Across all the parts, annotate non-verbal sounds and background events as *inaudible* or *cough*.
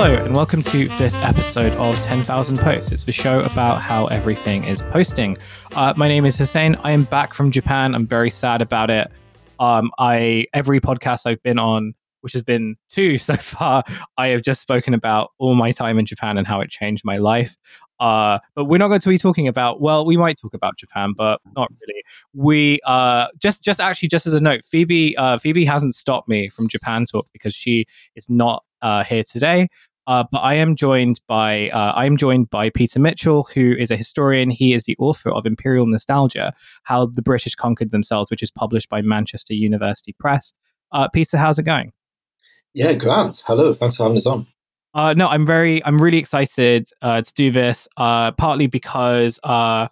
Hello, and welcome to this episode of 10,000 Posts. It's the show about how everything is posting. Uh, my name is Hussein. I am back from Japan. I'm very sad about it. Um, I every podcast I've been on, which has been two *laughs* so far, I have just spoken about all my time in Japan and how it changed my life. Uh, but we're not going to be talking about. Well, we might talk about Japan, but not really. We uh, just just actually just as a note, Phoebe uh, Phoebe hasn't stopped me from Japan talk because she is not uh, here today. Uh, but I am joined by uh, I am joined by Peter Mitchell, who is a historian. He is the author of Imperial Nostalgia: How the British Conquered Themselves, which is published by Manchester University Press. Uh, Peter, how's it going? Yeah, Grant. Hello. Thanks for having us on. Uh, no, I'm very, I'm really excited uh, to do this. Uh, partly because uh,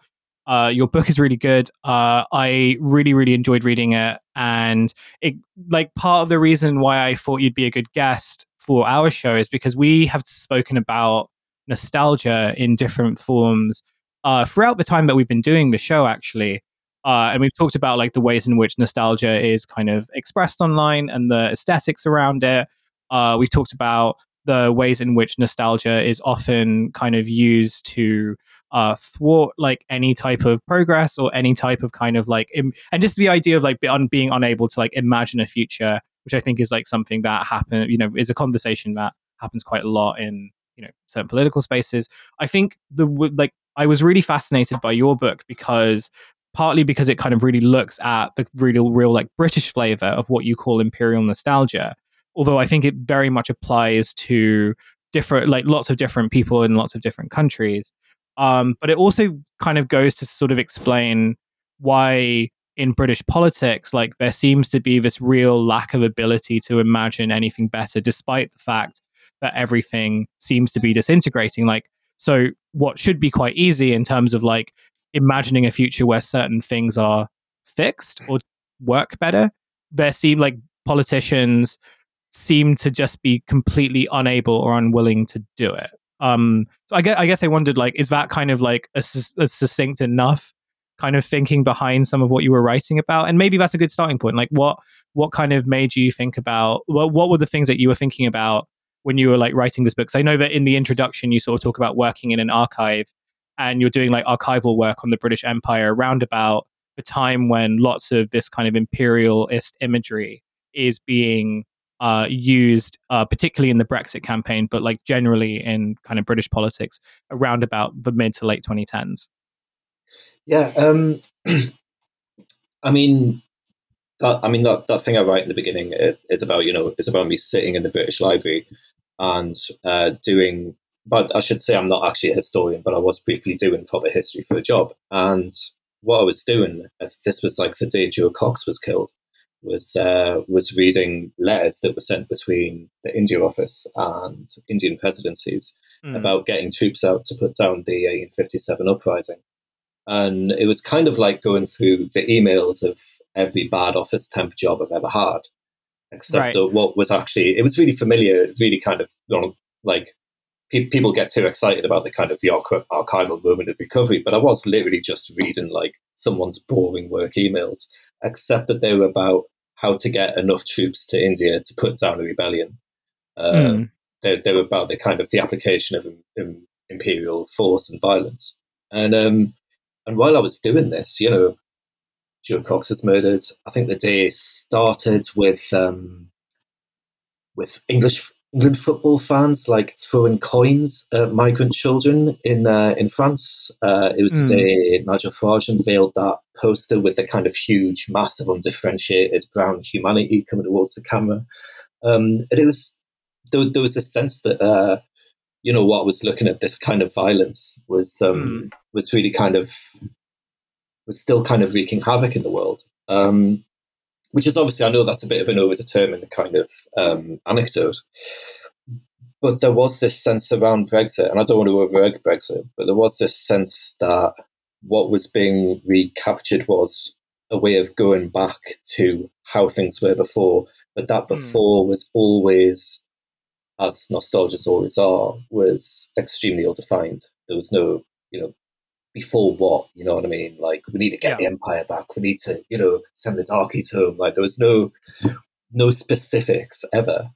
uh, your book is really good. Uh, I really, really enjoyed reading it, and it, like, part of the reason why I thought you'd be a good guest for our show is because we have spoken about nostalgia in different forms uh, throughout the time that we've been doing the show, actually. Uh, and we've talked about like the ways in which nostalgia is kind of expressed online and the aesthetics around it. Uh, we've talked about the ways in which nostalgia is often kind of used to uh, thwart like any type of progress or any type of kind of like Im- and just the idea of like be un- being unable to like imagine a future which i think is like something that happen you know is a conversation that happens quite a lot in you know certain political spaces i think the like i was really fascinated by your book because partly because it kind of really looks at the real real like british flavor of what you call imperial nostalgia although I think it very much applies to different, like lots of different people in lots of different countries. Um, but it also kind of goes to sort of explain why in British politics, like there seems to be this real lack of ability to imagine anything better, despite the fact that everything seems to be disintegrating. Like, so what should be quite easy in terms of like imagining a future where certain things are fixed or work better, there seem like politicians seem to just be completely unable or unwilling to do it. Um, so I guess, I guess I wondered, like, is that kind of like a, a succinct enough kind of thinking behind some of what you were writing about? And maybe that's a good starting point. Like, what what kind of made you think about? Well, what were the things that you were thinking about when you were like writing this book? Because I know that in the introduction you sort of talk about working in an archive, and you're doing like archival work on the British Empire around about the time when lots of this kind of imperialist imagery is being uh, used, uh, particularly in the Brexit campaign, but like generally in kind of British politics around about the mid to late 2010s? Yeah, um, *clears throat* I mean, that, I mean that, that thing I write in the beginning is about you know is about me sitting in the British Library and uh, doing. But I should say I'm not actually a historian, but I was briefly doing proper history for a job. And what I was doing, uh, this was like the day Jo Cox was killed, was uh, was reading letters that were sent between the India office and Indian presidencies mm. about getting troops out to put down the 1857 uprising, and it was kind of like going through the emails of every bad office temp job I've ever had, except right. what was actually it was really familiar, really kind of you know, like people get too excited about the kind of the archival moment of recovery, but I was literally just reading like someone's boring work emails, except that they were about how to get enough troops to India to put down a rebellion. Uh, mm. they, they, were about the kind of the application of um, imperial force and violence. And um, and while I was doing this, you know, Jo Cox was murdered. I think the day started with um, with English England football fans like throwing coins at migrant children in uh, in France. Uh, it was mm. the day Nigel Farage unveiled that poster with the kind of huge, massive, undifferentiated brown humanity coming towards the camera. Um, and it was there, there, was a sense that uh, you know what was looking at this kind of violence was um, mm. was really kind of was still kind of wreaking havoc in the world. Um, which is obviously I know that's a bit of an overdetermined kind of um, anecdote, but there was this sense around Brexit, and I don't want to overegg Brexit, but there was this sense that what was being recaptured was a way of going back to how things were before, but that hmm. before mm. was always, as nostalgias always are, was extremely ill defined. There was no, you know, before what? You know what I mean? Like we need to get yeah. the empire back. We need to, you know, send the darkies home. Like there was no no specifics ever.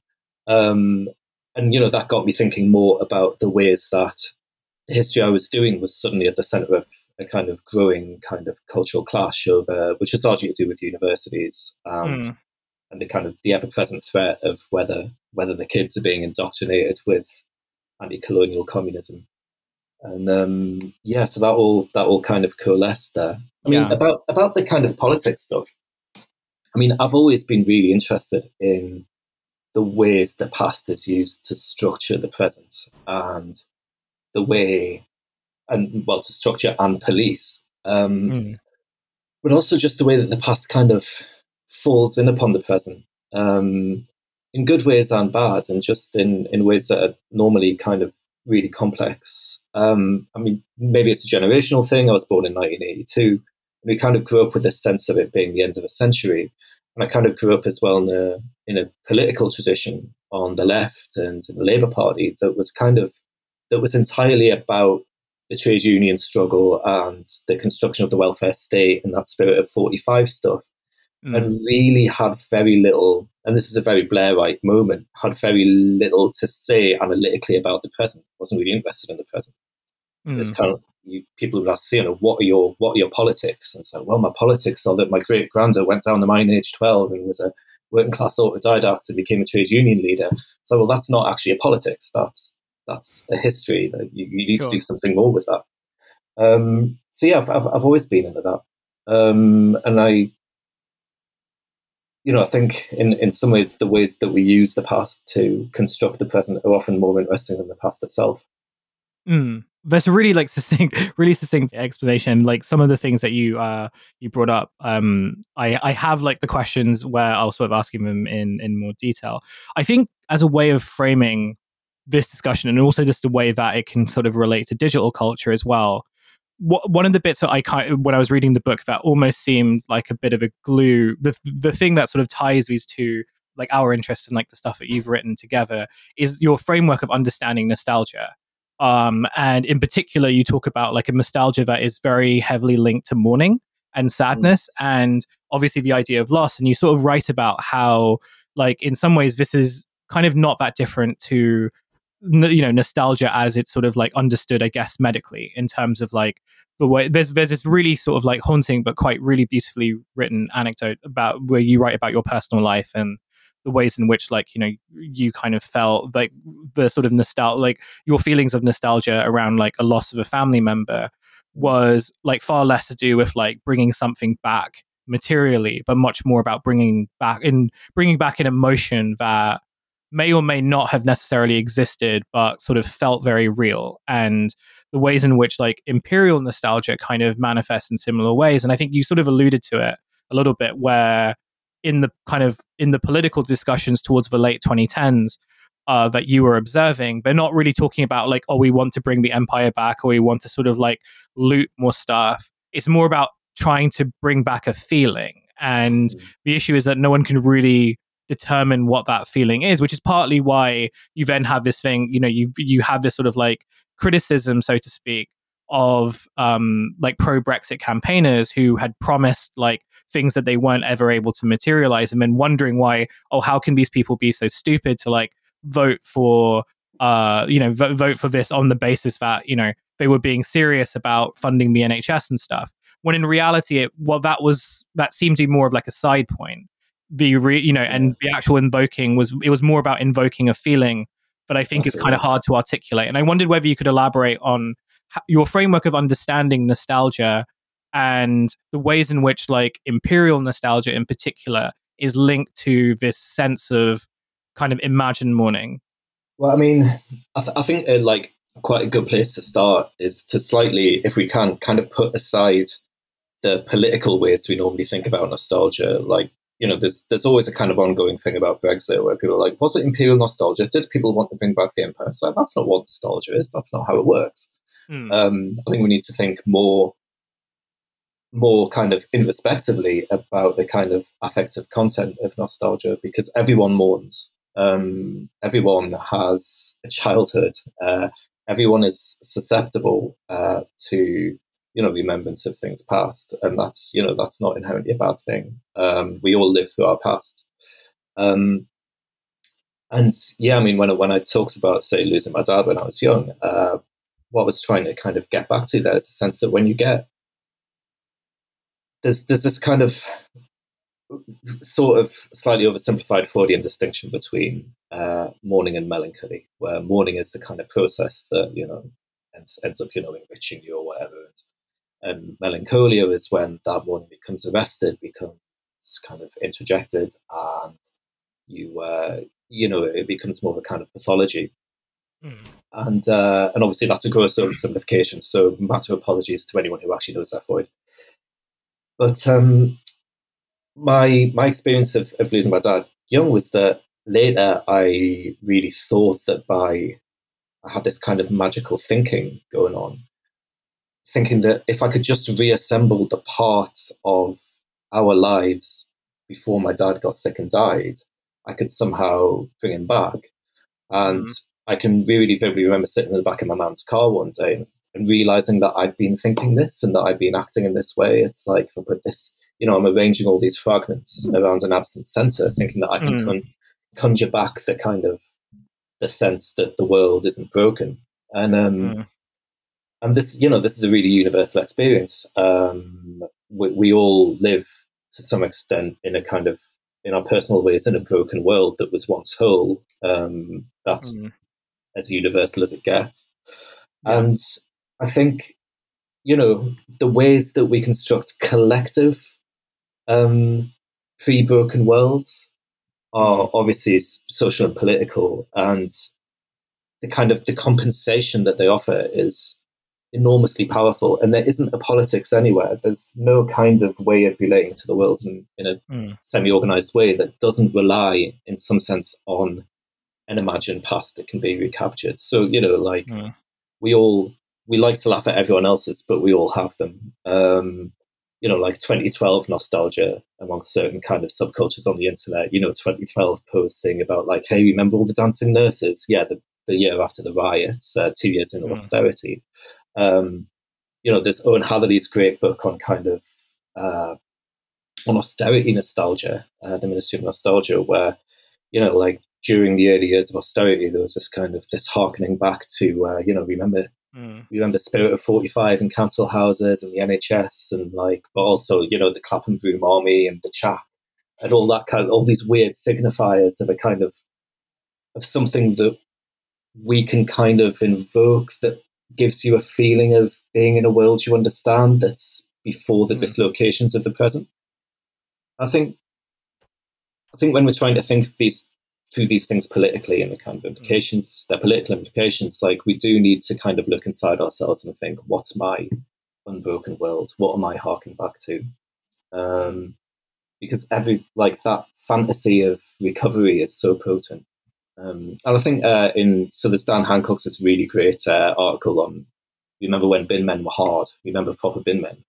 Um, and you know that got me thinking more about the ways that the history I was doing was suddenly at the center of a kind of growing kind of cultural clash over, which was largely to do with universities and mm. And the kind of the ever present threat of whether whether the kids are being indoctrinated with anti-colonial communism. And um, yeah, so that all that all kind of coalesced there. I mean, yeah. about about the kind of politics stuff. I mean, I've always been really interested in the ways the past is used to structure the present and the way, and well, to structure and police, um, mm. but also just the way that the past kind of falls in upon the present um, in good ways and bad, and just in, in ways that are normally kind of really complex. Um, I mean, maybe it's a generational thing. I was born in 1982, and we kind of grew up with this sense of it being the end of a century. And I kind of grew up as well in a, in a political tradition on the left and in the Labour Party that was kind of that was entirely about the trade union struggle and the construction of the welfare state and that spirit of 45 stuff mm. and really had very little and this is a very blairite moment had very little to say analytically about the present wasn't really interested in the present mm. it's kind of you, people would ask you know what are your what are your politics and so well my politics are that my great granddad went down the mine at age 12 and was a working class autodidact and became a trade union leader so well that's not actually a politics that's that's a history. You, you need sure. to do something more with that. Um, so yeah, I've, I've, I've always been into that, um, and I, you know, I think in in some ways the ways that we use the past to construct the present are often more interesting than the past itself. Mm. That's a really like succinct, *laughs* really succinct explanation. Like some of the things that you uh you brought up, um, I I have like the questions where I'll sort of ask them in in more detail. I think as a way of framing this discussion and also just the way that it can sort of relate to digital culture as well. What, one of the bits that I kind of, when I was reading the book that almost seemed like a bit of a glue, the the thing that sort of ties these two, like our interests and like the stuff that you've written together, is your framework of understanding nostalgia. Um, and in particular, you talk about like a nostalgia that is very heavily linked to mourning and mm. sadness, mm. and obviously the idea of loss. And you sort of write about how, like, in some ways, this is kind of not that different to you know nostalgia as it's sort of like understood i guess medically in terms of like the way there's there's this really sort of like haunting but quite really beautifully written anecdote about where you write about your personal life and the ways in which like you know you kind of felt like the sort of nostalgia like your feelings of nostalgia around like a loss of a family member was like far less to do with like bringing something back materially but much more about bringing back in bringing back an emotion that may or may not have necessarily existed, but sort of felt very real. And the ways in which like imperial nostalgia kind of manifests in similar ways. And I think you sort of alluded to it a little bit, where in the kind of in the political discussions towards the late 2010s uh, that you were observing, they're not really talking about like, oh, we want to bring the empire back or we want to sort of like loot more stuff. It's more about trying to bring back a feeling. And mm. the issue is that no one can really determine what that feeling is, which is partly why you then have this thing, you know, you you have this sort of like criticism, so to speak, of um, like pro Brexit campaigners who had promised like things that they weren't ever able to materialize, and then wondering why, oh, how can these people be so stupid to like vote for, uh, you know, vote, vote for this on the basis that you know they were being serious about funding the NHS and stuff. When in reality, it well, that was that seemed to be more of like a side point the re, you know, and the actual invoking was it was more about invoking a feeling but I think it's kind of hard to articulate. And I wondered whether you could elaborate on your framework of understanding nostalgia and the ways in which like imperial nostalgia in particular is linked to this sense of kind of imagined mourning. Well, I mean, I, th- I think uh, like quite a good place to start is to slightly, if we can, kind of put aside the political ways we normally think about nostalgia, like you know, there's there's always a kind of ongoing thing about Brexit where people are like, was it imperial nostalgia? Did people want to bring back the empire? So that's not what nostalgia is. That's not how it works. Mm. Um, I think we need to think more, more kind of introspectively about the kind of affective content of nostalgia because everyone mourns. Um, everyone has a childhood. Uh, everyone is susceptible uh, to you know remembrance of things past and that's you know that's not inherently a bad thing. Um, we all live through our past. Um, and yeah, I mean, when I, when I talked about say losing my dad when I was young, uh, what I was trying to kind of get back to there is a sense that when you get there's there's this kind of sort of slightly oversimplified Freudian distinction between uh, mourning and melancholy, where mourning is the kind of process that you know ends, ends up you know enriching you or whatever, and, and melancholia is when that one becomes arrested, becomes kind of interjected, and you uh, you know it becomes more of a kind of pathology. Mm. And uh, and obviously that's a gross oversimplification. So massive apologies to anyone who actually knows that Freud. But um, my my experience of, of losing my dad young was that later I really thought that by I had this kind of magical thinking going on, thinking that if I could just reassemble the parts of our lives before my dad got sick and died, I could somehow bring him back. And mm-hmm. I can really vividly remember sitting in the back of my mom's car one day and, and realizing that I'd been thinking this and that I'd been acting in this way. It's like if I put this you know, I'm arranging all these fragments mm. around an absent center, thinking that I can mm. con- conjure back the kind of the sense that the world isn't broken. And um, mm. And this, you know, this is a really universal experience. Um, we, we all live to some extent in a kind of in our personal ways in a broken world that was once whole. Um, that's mm. as universal as it gets. Yeah. And I think, you know, the ways that we construct collective um, pre broken worlds are hmm. obviously social and political, and the kind of the compensation that they offer is enormously powerful. And there isn't a politics anywhere. There's no kind of way of relating to the world in, in a mm. semi organized way that doesn't rely, in some sense, on an imagined past that can be recaptured. So, you know, like mm. we all we like to laugh at everyone else's, but we all have them. Um, you know, like 2012 nostalgia amongst certain kind of subcultures on the internet. You know, 2012 posting about like, hey, remember all the dancing nurses? Yeah, the, the year after the riots, uh, two years in mm. Um, you know, there's Owen Hatherley's great book on kind of uh, on austerity nostalgia, uh, the Ministry of Nostalgia, where you know, like during the early years of austerity, there was this kind of this harkening back to, uh, you know, remember Mm. Remember Spirit of 45 and council houses and the NHS and like, but also, you know, the Clap and Broom Army and the CHAP and all that kind of, all these weird signifiers of a kind of, of something that we can kind of invoke that gives you a feeling of being in a world you understand that's before the mm. dislocations of the present. I think, I think when we're trying to think these through these things politically and the kind of implications, their political implications, like we do need to kind of look inside ourselves and think, what's my unbroken world? What am I harking back to? Um, because every like that fantasy of recovery is so potent. Um, and I think uh, in so there's Dan Hancox this really great uh, article on. Remember when bin men were hard? Remember proper bin men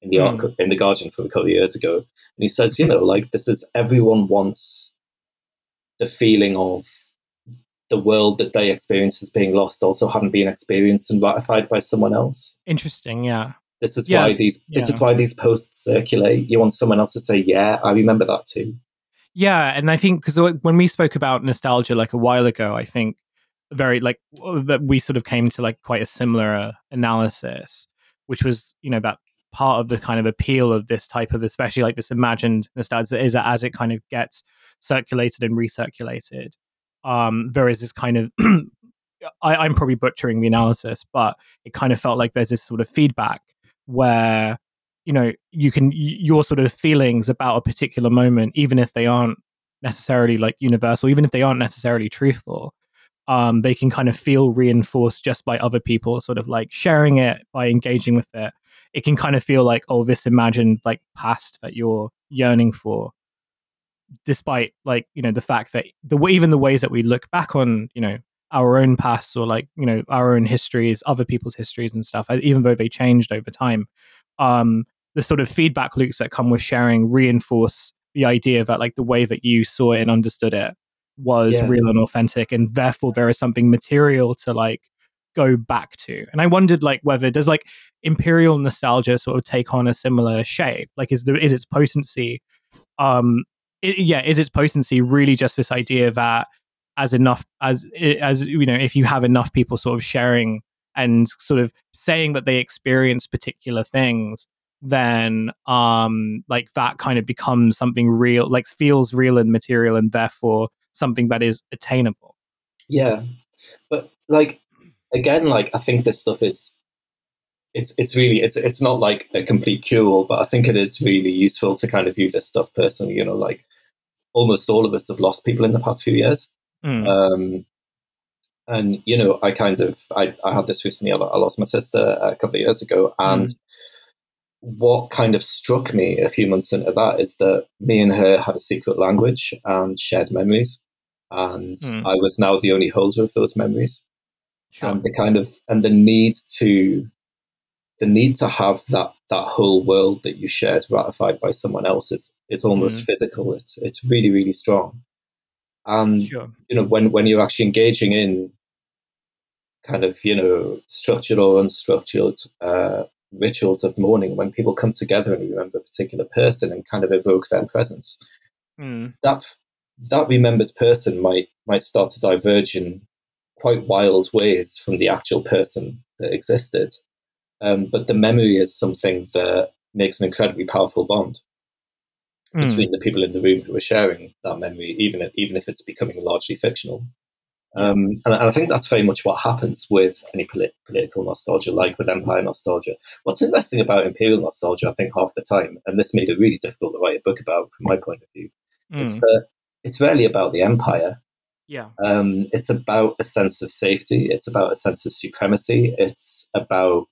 in the mm. article in the Guardian from a couple of years ago, and he says, you know, like this is everyone wants the feeling of the world that they experience as being lost also haven't been experienced and ratified by someone else. Interesting, yeah. This is yeah. why these this yeah. is why these posts circulate. You want someone else to say, "Yeah, I remember that too." Yeah, and I think because when we spoke about nostalgia like a while ago, I think very like that we sort of came to like quite a similar analysis, which was you know that part of the kind of appeal of this type of especially like this imagined nostalgia is that as it kind of gets circulated and recirculated um there is this kind of *clears throat* I, i'm probably butchering the analysis but it kind of felt like there's this sort of feedback where you know you can your sort of feelings about a particular moment even if they aren't necessarily like universal even if they aren't necessarily truthful um, they can kind of feel reinforced just by other people sort of like sharing it by engaging with it. It can kind of feel like oh this imagined like past that you're yearning for despite like you know the fact that the even the ways that we look back on you know our own past or like you know our own histories other people's histories and stuff even though they changed over time um the sort of feedback loops that come with sharing reinforce the idea that like the way that you saw it and understood it was yeah. real and authentic and therefore there is something material to like go back to and i wondered like whether does like imperial nostalgia sort of take on a similar shape like is there is its potency um it, yeah is its potency really just this idea that as enough as as you know if you have enough people sort of sharing and sort of saying that they experience particular things then um like that kind of becomes something real like feels real and material and therefore something that is attainable. Yeah. But like again like i think this stuff is it's it's really it's it's not like a complete cure all but i think it is really useful to kind of view this stuff personally you know like almost all of us have lost people in the past few years. Mm. um and you know i kind of i, I had this recently I, I lost my sister a couple of years ago and what kind of struck me a few months into that is that me and her had a secret language and shared memories and Mm. i was now the only holder of those memories sure. and the kind of and the need to the need to have that that whole world that you shared ratified by someone else is is almost Mm. physical it's it's really really strong and sure you know when when you're actually engaging in kind of you know structured or unstructured uh, rituals of mourning when people come together and remember a particular person and kind of evoke their presence Mm. that that remembered person might might start to diverge in quite wild ways from the actual person that existed um, but the memory is something that makes an incredibly powerful bond Mm. between the people in the room who are sharing that memory, even if, even if it's becoming largely fictional. Um, and, I think that's very much what happens with any polit- political nostalgia, like with empire nostalgia. What's interesting about imperial nostalgia, I think, half the time, and this made it really difficult to write a book about from my point of view, is Mm. that it's rarely about the empire. yeah Um, it's about a sense of safety. It's about a sense of supremacy. It's about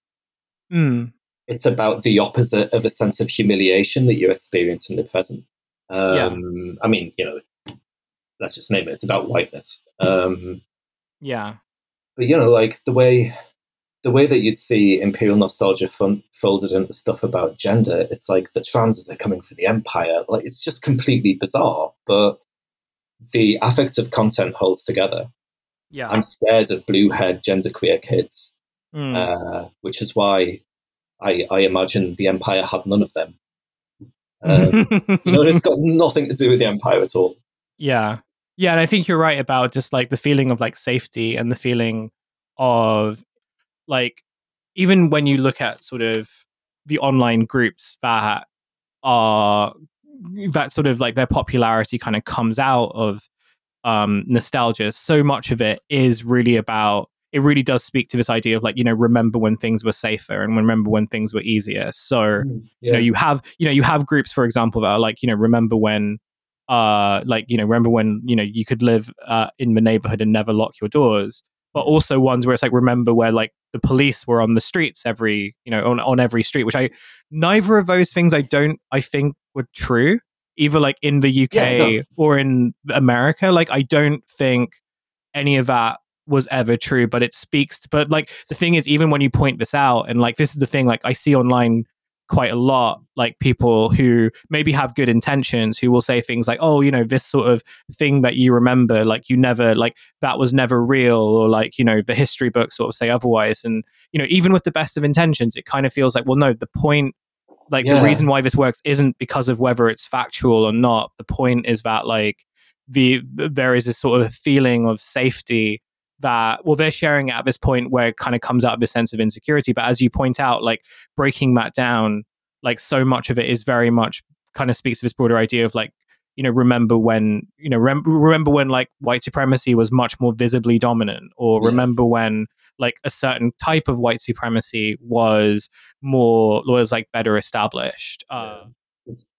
Mm. it's about the opposite of a sense of humiliation that you experience in the present. Um, I mean, you know, let's just name it. It's about whiteness. Um, yeah but you know, like the way the way that you'd see imperial nostalgia fun- folded into stuff about gender, it's like the transes are coming for the empire. Like it's just completely bizarre, but the affective content holds together. yeah I'm scared of blue-haired genderqueer kids, Mm. uh, which is why I, I imagine the empire had none of them. *laughs* Um, you know, it's got nothing to do with the empire at all. Yeah. Yeah, and I think you're right about just like the feeling of like safety and the feeling of like even when you look at sort of the online groups that are that sort of like their popularity kind of comes out of um nostalgia so much of it is really about it really does speak to this idea of like you know remember when things were safer and remember when things were easier. So you know you have you know you have groups for example that are like you know remember when uh like you know remember when you know you could live uh, in the neighborhood and never lock your doors but also ones where it's like remember where like the police were on the streets every you know on, on every street which i neither of those things i don't i think were true either like in the uk Yeah, no. or in america like i don't think any of that was ever true but it speaks to, but like the thing is even when you point this out and like this is the thing like i see online quite a lot like people who maybe have good intentions who will say things like oh you know this sort of thing that you remember like you never like that was never real or like you know the history books sort of say otherwise. And you know even with the best of intentions it kind of feels like well no the point like the reason why this works isn't because of whether it's factual or not. The point is that like the there is a sort of feeling of safety that well they're sharing it at this point where it kind of comes out of this sense of insecurity but as you point out like breaking that down like so much of it is very much kind of speaks to this broader idea of like you know remember when you know rem- remember when like white supremacy was much more visibly dominant or Yeah. remember when like a certain type of white supremacy was more was like better established uh,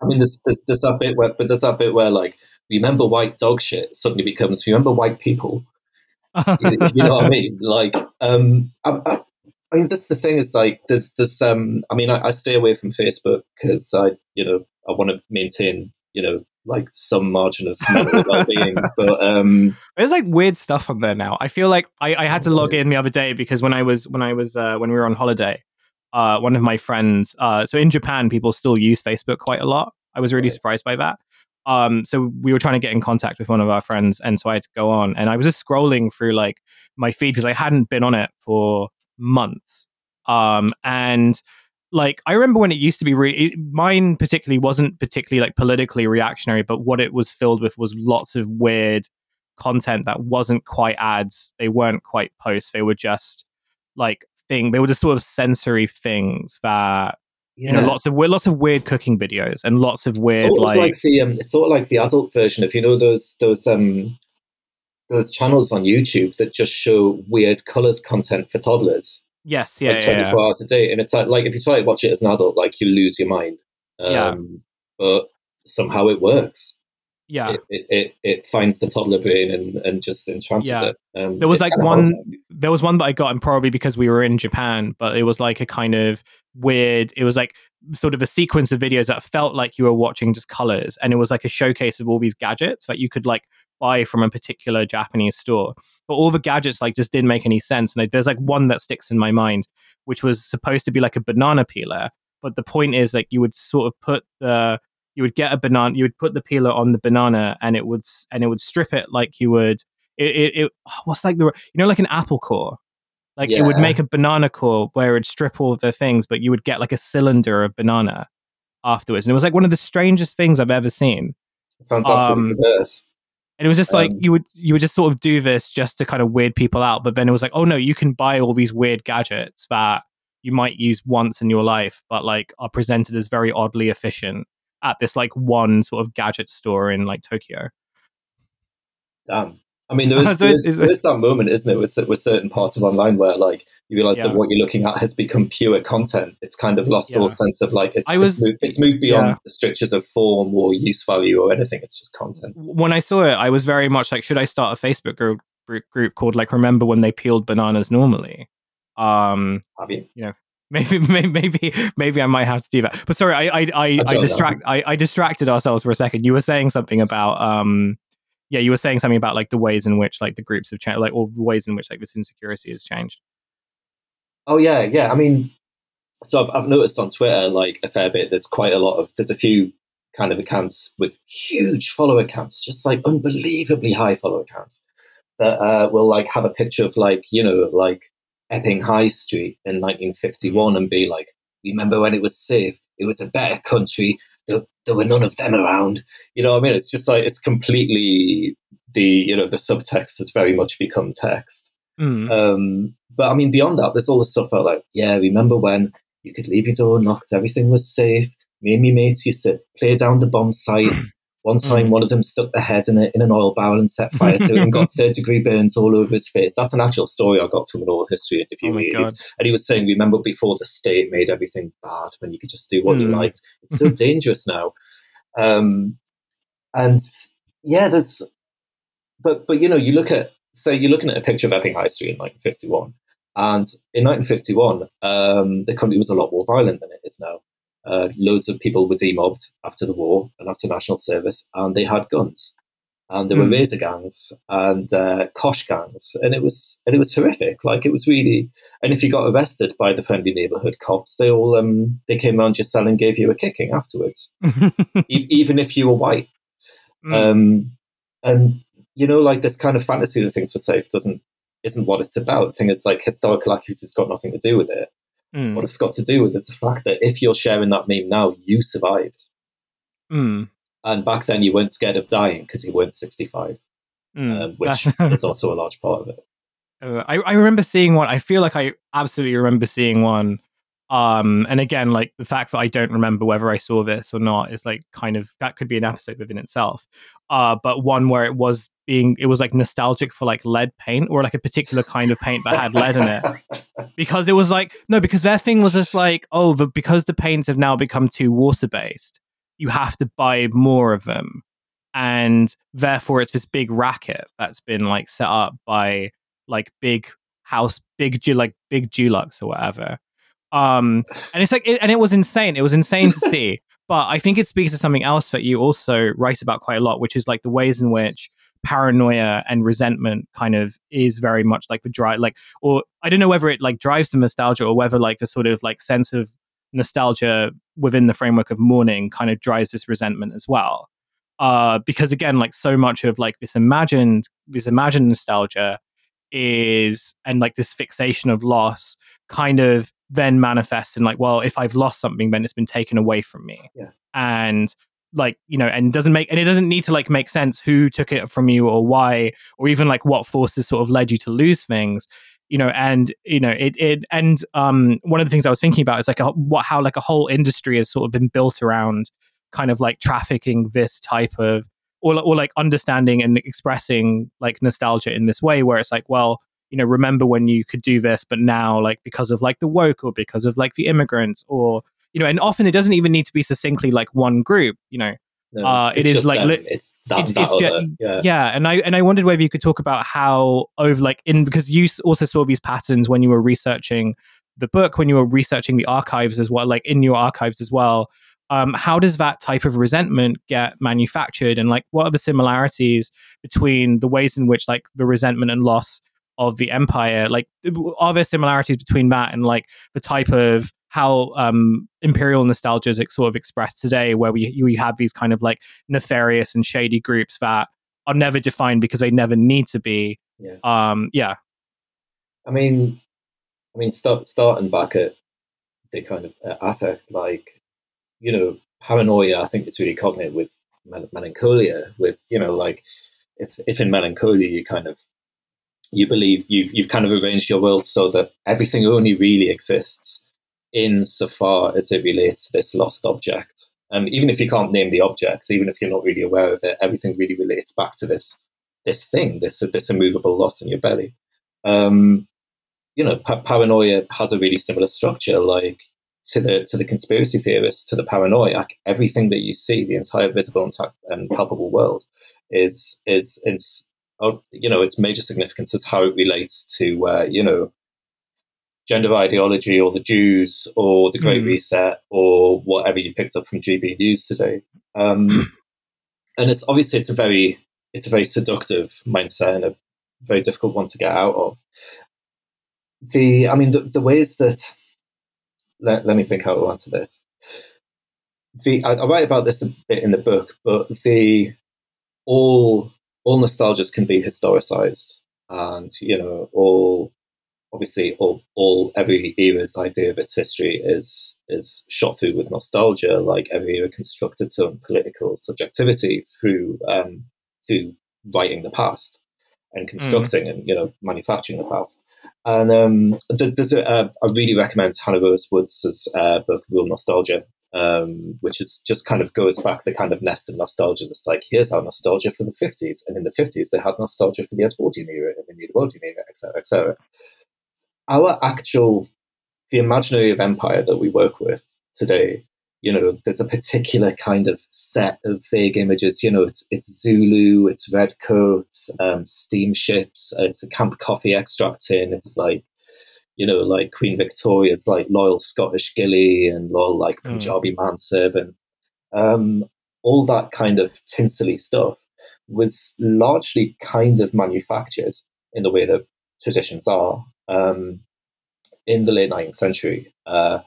I mean, there's, there's there's that bit where, but there's that bit where like remember white dog shit suddenly becomes remember white people. You, you know what I mean? Like, um, I, I, I mean, that's the thing. Is like there's there's um, I mean, I, I stay away from Facebook because I you know I want to maintain you know like some margin of mental *laughs* well-being, but um, There's like weird stuff on there now. I feel like I, I had to log in the other day because when I was when I was uh, when we were on holiday, uh, one of my friends. Uh, so in Japan, people still use Facebook quite a lot. I was really surprised by that. Um, so we were trying to get in contact with one of our friends, and so I had to go on, and I was just scrolling through like my feed because I hadn't been on it for months. Um, and like I remember when it used to be really mine particularly wasn't particularly like politically reactionary, but what it was filled with was lots of weird content that wasn't quite ads. They weren't quite posts. They were just like thing. They were just sort of sensory things that yeah. you know lots of weird, lots of weird cooking videos and lots of weird sort of like, like the um, it's sort of like the adult version of you know those those um those channels on YouTube that just show weird colors content for toddlers. yes, yeah, like 24 yeah. hours a day. And it's like, like if you try to watch it as an adult, like you lose your mind. Um, Yeah. But somehow it works. Yeah. It, it, it, it finds the toddler brain and, and just entrances Yeah. it. Um, there was like one hard. there was one that i got and probably because we were in japan but it was like a kind of weird it was like sort of a sequence of videos that felt like you were watching just colors and it was like a showcase of all these gadgets that you could like buy from a particular japanese store but all the gadgets like just didn't make any sense and I, there's like one that sticks in my mind which was supposed to be like a banana peeler but the point is like you would sort of put the you would get a banana you would put the peeler on the banana and it would and it would strip it like you would it, it, it *sighs* what's like the you know like an apple core? Like it would make a banana core where it'd strip all of the things but you would get like a cylinder of banana afterwards. And it was like one of the strangest things i've ever seen. It sounds absolutely um, perverse. and it was just like Um, you would you would just sort of do this just to kind of weird people out but then it was like oh no you can buy all these weird gadgets that you might use once in your life but like are presented as very oddly efficient at this like one sort of gadget store in like tokyo Damn. I mean, there *laughs* is, there, is, there is that moment, isn't it, with, with certain parts of online where, like, you realize Yeah. that what you're looking at has become pure content. It's kind of lost all sense of like it's I was- it's, moved, it's moved beyond yeah. the strictures of form or use value or anything. It's just content. when I saw it, I was very much like, should I start a Facebook group group, called like "Remember when they peeled bananas normally"? Um, Have you? maybe, maybe, *laughs* maybe, maybe I might have to do that. But sorry, I, I, I, I distract, I, I distracted ourselves for a second. You were saying something about, um, yeah, you were saying something about like the ways in which like the groups have changed, like or the ways in which like this insecurity has changed. Oh yeah, yeah. I mean, so I've, I've noticed on Twitter like a fair bit. There's quite a lot of there's a few kind of accounts with huge follower counts, just like unbelievably high follower counts that uh, will like have a picture of like you know like Epping High Street in 1951 and be like, remember when it was safe? It was a better country. There, there were none of them around. You know what I mean? It's just like it's completely the you know the subtext has very much become text. Mm. Um, but I mean, beyond that, there's all this stuff about like, yeah, remember when you could leave your door unlocked, everything was safe. Me and my mates used to play down the bomb site. *clears throat* One time, one of them stuck their head in, a, in an oil barrel and set fire to it and got *laughs* third degree burns all over his face. That's an actual story I got from an oral history interview. Oh was- and he was saying, remember before the state made everything bad when you could just do what you Mm. liked? It's so dangerous now. Um, and yeah, there's, but but you know, you look at say you're looking at a picture of Epping High Street in 1951, and in 1951, um, the country was a lot more violent than it is now. Uh, loads of people were demobbed after the war and after national service, and they had guns, and there were Mm. razor gangs and uh, cosh gangs, and it was and it was horrific. Like it was really, and if you got arrested by the friendly neighborhood cops, they all um, they came around your cell and gave you a kicking afterwards, *laughs* e- even if you were white. Mm. Um, and you know, like this kind of fantasy that things were safe doesn't isn't what it's about. The thing is, like historical accuracy's got nothing to do with it. Mm. What it's got to do with is the fact that if you're sharing that meme now, you survived, Mm. and back then you weren't scared of dying because you weren't 65, Mm. um, *laughs* which is also a large part of it. Uh, I, I remember seeing one. I feel like I absolutely remember seeing one. Um, and again, like the fact that I don't remember whether I saw this or not is like kind of that could be an episode within itself. Uh, but one where it was being, it was like nostalgic for like lead paint or like a particular kind of paint that had lead in it *laughs* because it was like no, because their thing was just like oh, the, because the paints have now become too water based, you have to buy more of them, and therefore it's this big racket that's been like set up by like big house, big like big Dulux or whatever. Um, and it's like, it, and it was insane. It was insane to see. *laughs* But I think it speaks to something else that you also write about quite a lot, which is like the ways in which paranoia and resentment kind of is very much like the drive, like, or I don't know whether it like drives the nostalgia or whether like the sort of like sense of nostalgia within the framework of mourning kind of drives this resentment as well. Uh, because again, like so much of like this imagined, this imagined nostalgia is, and like this fixation of loss kind of then manifests in like, well, if I've lost something, then it's been taken away from me. Yeah. And like you know and doesn't make and it doesn't need to like make sense who took it from you or why or even like what forces sort of led you to lose things you know and you know it it and um one of the things i was thinking about is like a, what how like a whole industry has sort of been built around kind of like trafficking this type of or, or like understanding and expressing like nostalgia in this way where it's like well you know remember when you could do this but now like because of like the woke or because of like the immigrants or you know and often it doesn't even need to be succinctly like one group you know. No, Uh, it's it is like lit- it's that, it's- that it's yeah. yeah and i and i wondered whether you could talk about how over like in because you also saw these patterns when you were researching the book when you were researching the archives as well like in your archives as well. Um, how does that type of resentment get manufactured? And like what are the similarities between the ways in which like the resentment and loss of the empire like are there similarities between that and like the type of how um imperial nostalgia is sort of expressed today where we you have these kind of like nefarious and shady groups that are never defined because they never need to be Yeah. um yeah I mean, I mean, start, starting back at the kind of uh, affect, like you know, paranoia. I think it's really cognate with mel- melancholia. With you know, like if if in melancholia you kind of you believe you've you've kind of arranged your world so that everything only really exists insofar as it relates to this lost object. And even if you can't name the object, even if you're not really aware of it, everything really relates back to this this thing, this this immovable loss in your belly. Um, you know, pa- paranoia has a really similar structure, like to the to the conspiracy theorists, to the paranoiac. Everything that you see, the entire visible and, ta- and palpable world, is is oh, you know its major significance is how it relates to uh, you know gender ideology or the Jews or the Great Mm. Reset or whatever you picked up from GB News today. Um, *clears throat* and it's obviously it's a very it's a very seductive mindset and a very difficult one to get out of. The I mean the, the ways that let, let me think how to answer this. The I, I write about this a bit in the book, but the all all nostalgias can be historicized, and you know all obviously all, all every era's idea of its history is is shot through with nostalgia. Like every era constructed its own political subjectivity through um, through writing the past and constructing and you know manufacturing the past. And um, there's, there's a, uh, I really recommend Hannah Rose Woods' uh, book Rule Nostalgia, um, which is just kind of goes back the kind of nested nostalgia. It's like here's our nostalgia for the 50s, and in the 50s they had nostalgia for the Edwardian era and the Edwardian era, etc., etc. Our actual the imaginary of empire that we work with today you know there's a particular kind of set of vague images you know it's it's zulu it's redcoats um, steamships it's a camp coffee extract tin it's like you know like queen victoria's like loyal scottish gilly and loyal like Mm. punjabi manservant um, all that kind of tinsely stuff was largely kind of manufactured in the way that traditions are um, in the late 19th century uh,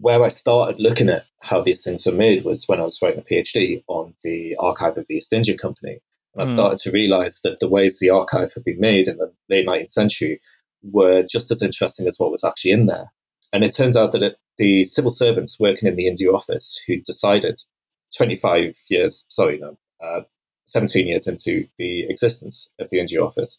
where I started looking at how these things were made was when I was writing a PhD on the archive of the East India Company. And I Mm. started to realize that the ways the archive had been made in the late 19th century were just as interesting as what was actually in there. And it turns out that it, the civil servants working in the India office who decided 25 years, sorry, no, uh, 17 years into the existence of the India office,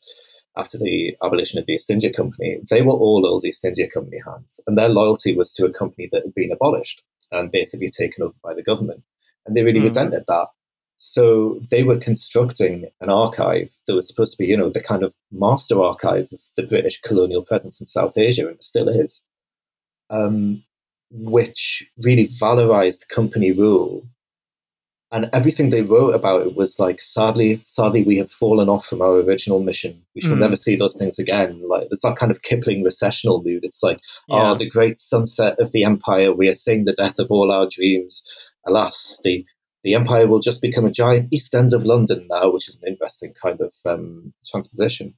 after the abolition of the East India Company, they were all old East India Company hands, and their loyalty was to a company that had been abolished and basically taken over by the government. And they really Hmm. resented that. So they were constructing an archive that was supposed to be, you know, the kind of master archive of the British colonial presence in South Asia, and it still is, um, which really valorized company rule. And everything they wrote about it was like sadly sadly we have fallen off from our original mission. We shall Mm. never see those things again. Like there's that kind of kipling recessional mood. It's like yeah. oh the great sunset of the empire. We are seeing the death of all our dreams. Alas the the empire will just become a giant east end of london now which is an interesting kind of um, transposition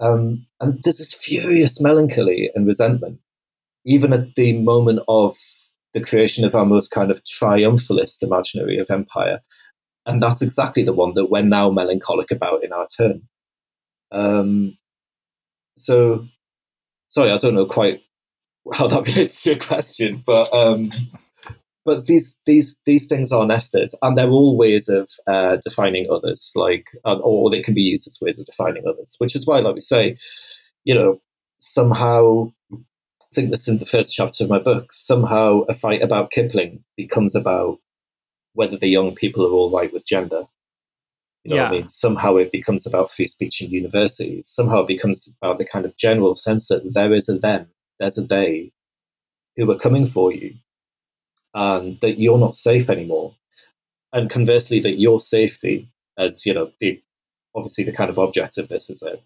um, and there's this furious melancholy and resentment even at the moment of the creation of our most kind of triumphalist imaginary of empire. And that's exactly the one that we're now melancholic about in our turn. Um, so, sorry, I don't know quite how that relates to your question, but um, but these these these things are nested, and they're all ways of uh, defining others, like, uh, or they can be used as ways of defining others. Which is why, like we say, you know, somehow I think this in the first chapter of my book. Somehow, a fight about Kipling becomes about whether the young people are all right with gender. You know yeah. what I mean? Somehow it becomes about free speech in universities. Somehow it becomes about the kind of general sense that there is a them, there's a they who are coming for you, and that you're not safe anymore. And conversely, that your safety, as you know, the obviously the kind of object of this is a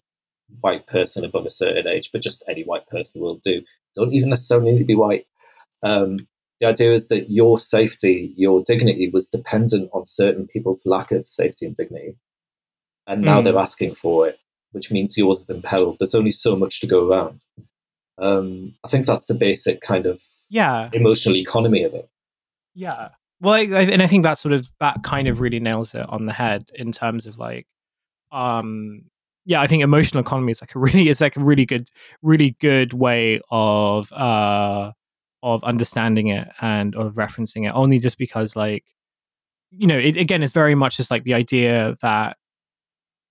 white person above a certain age, but just any white person will do. Don't even necessarily need to be white. Um, the idea is that your safety, your dignity was dependent on certain people's lack of safety and dignity. And now mm. they're asking for it, which means yours is imperiled. There's only so much to go around. Um, I think that's the basic kind of yeah emotional economy of it. Yeah. Well, I, and I think that sort of that kind of really nails it on the head in terms of like, um, yeah, I think emotional economy is like a *laughs* really is like a really good, really good way of uh of understanding it and of referencing it only just because like you know it, again it's very much just like the idea that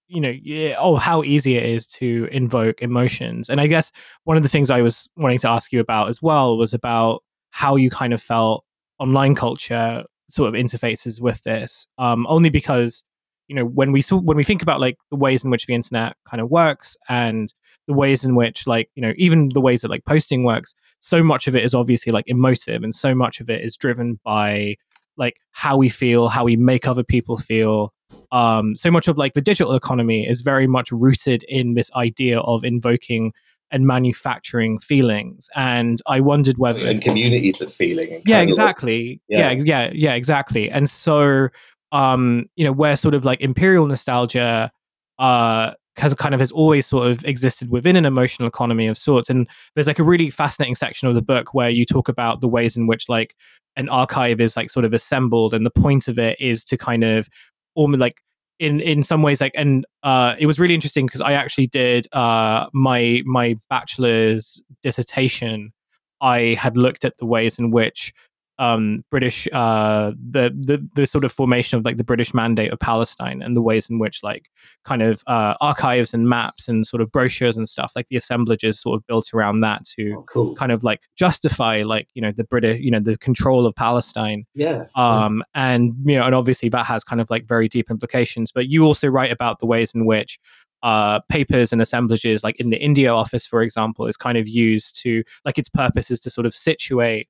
you know yeah, oh how easy it is to invoke emotions and i guess one of the things i was wanting to ask you about as well was about how you kind of felt online culture sort of interfaces with this um only because you know when we when we think about like the ways in which the internet kind of works and the ways in which like you know even the ways that like posting works so much of it is obviously like emotive and so much of it is driven by like how we feel how we make other people feel. Um so much of like the digital economy is very much rooted in this idea of invoking and manufacturing feelings and i wondered whether and communities of feeling yeah exactly yeah. yeah yeah yeah exactly and so um you know where sort of like imperial nostalgia uh has kind of has always sort of existed within an emotional economy of sorts. And there's like a really fascinating section of the book where you talk about the ways in which like an archive is like sort of assembled, and the point of it is to kind of almost like in in some ways like and uh it was really interesting because I actually did uh my my bachelor's dissertation. I had looked at the ways in which um, British uh, the, the the sort of formation of like the British Mandate of Palestine and the ways in which like kind of uh, archives and maps and sort of brochures and stuff like the assemblages sort of built around that to oh, cool. kind of like justify like you know the British you know the control of Palestine. Yeah. Um, yeah. and you know and obviously that has kind of like very deep implications. But you also write about the ways in which uh, papers and assemblages, like in the India office, for example, is kind of used to like its purpose is to sort of situate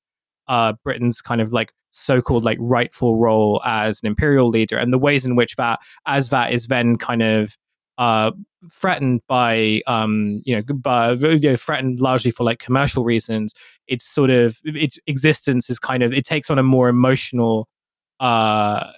uh, Britain's kind of like so-called like rightful role as an imperial leader and the ways in which that as that is then kind of uh, threatened by um, you know by, you know, threatened largely for like commercial reasons it's sort of its existence is kind of it takes on a more emotional uh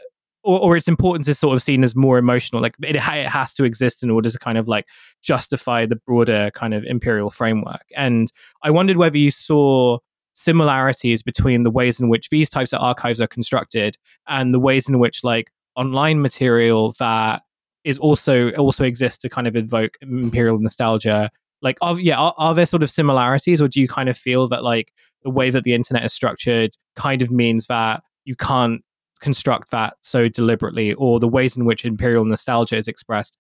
or, or, its importance is sort of seen as more emotional like it, it has to exist in order to kind of like justify the broader kind of imperial framework and i wondered whether you saw similarities between the ways in which these types of archives are constructed and the ways in which like online material that is also also exists to kind of invoke imperial nostalgia. Like are, yeah are, are, there sort of similarities or do you kind of feel that like the way that the internet is structured kind of means that you can't construct that so deliberately or the ways in which imperial nostalgia is expressed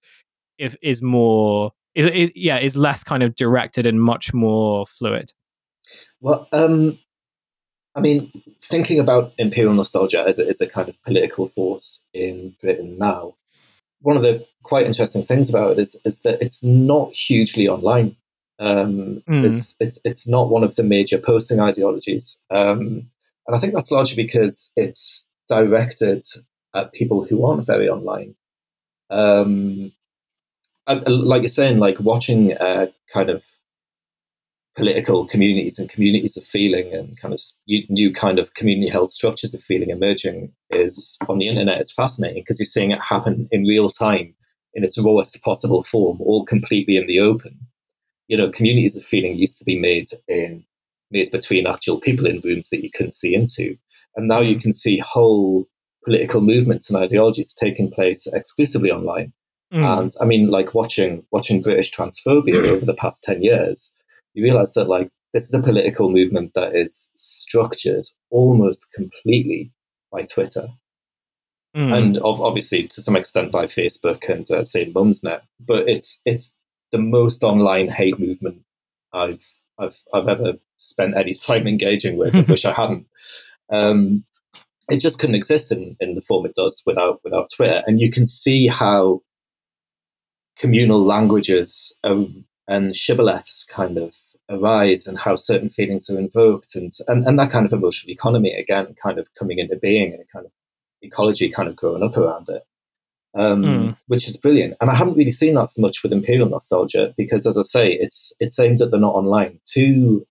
if is more is, is yeah is less kind of directed and much more fluid well, um, I mean, thinking about imperial nostalgia as a, as a kind of political force in Britain now, one of the quite interesting things about it is, is that it's not hugely online. Um, mm. it's, it's, it's not one of the major posting ideologies. Um, and I think that's largely because it's directed at people who aren't very online. Um, like you're saying, like watching uh, kind of political communities and communities of feeling and kind of new kind of community held structures of feeling emerging is on the internet is fascinating because you're seeing it happen in real time in its rawest possible form, all completely in the open. You know, communities of feeling used to be made in made between actual people in rooms that you couldn't see into. And now you can see whole political movements and ideologies taking place exclusively online. Mm. And I mean, like watching watching British transphobia *clears throat* over the past ten years, you realize that like this is a political movement that is structured almost completely by Twitter. Mm. And obviously, to some extent, by Facebook and uh, say Mumsnet, but it's it's the most online hate movement I've I've I've ever spent any time engaging with. I *laughs* wish I hadn't. Um, it just couldn't exist in, in the form it does without without Twitter. And you can see how communal languages um, and shibboleths kind of arise and how certain feelings are invoked and, and and that kind of emotional economy again kind of coming into being and a kind of ecology kind of growing up around it um, mm. which is brilliant and i haven't really seen that so much with imperial nostalgia because as i say it's it's aimed at the not online to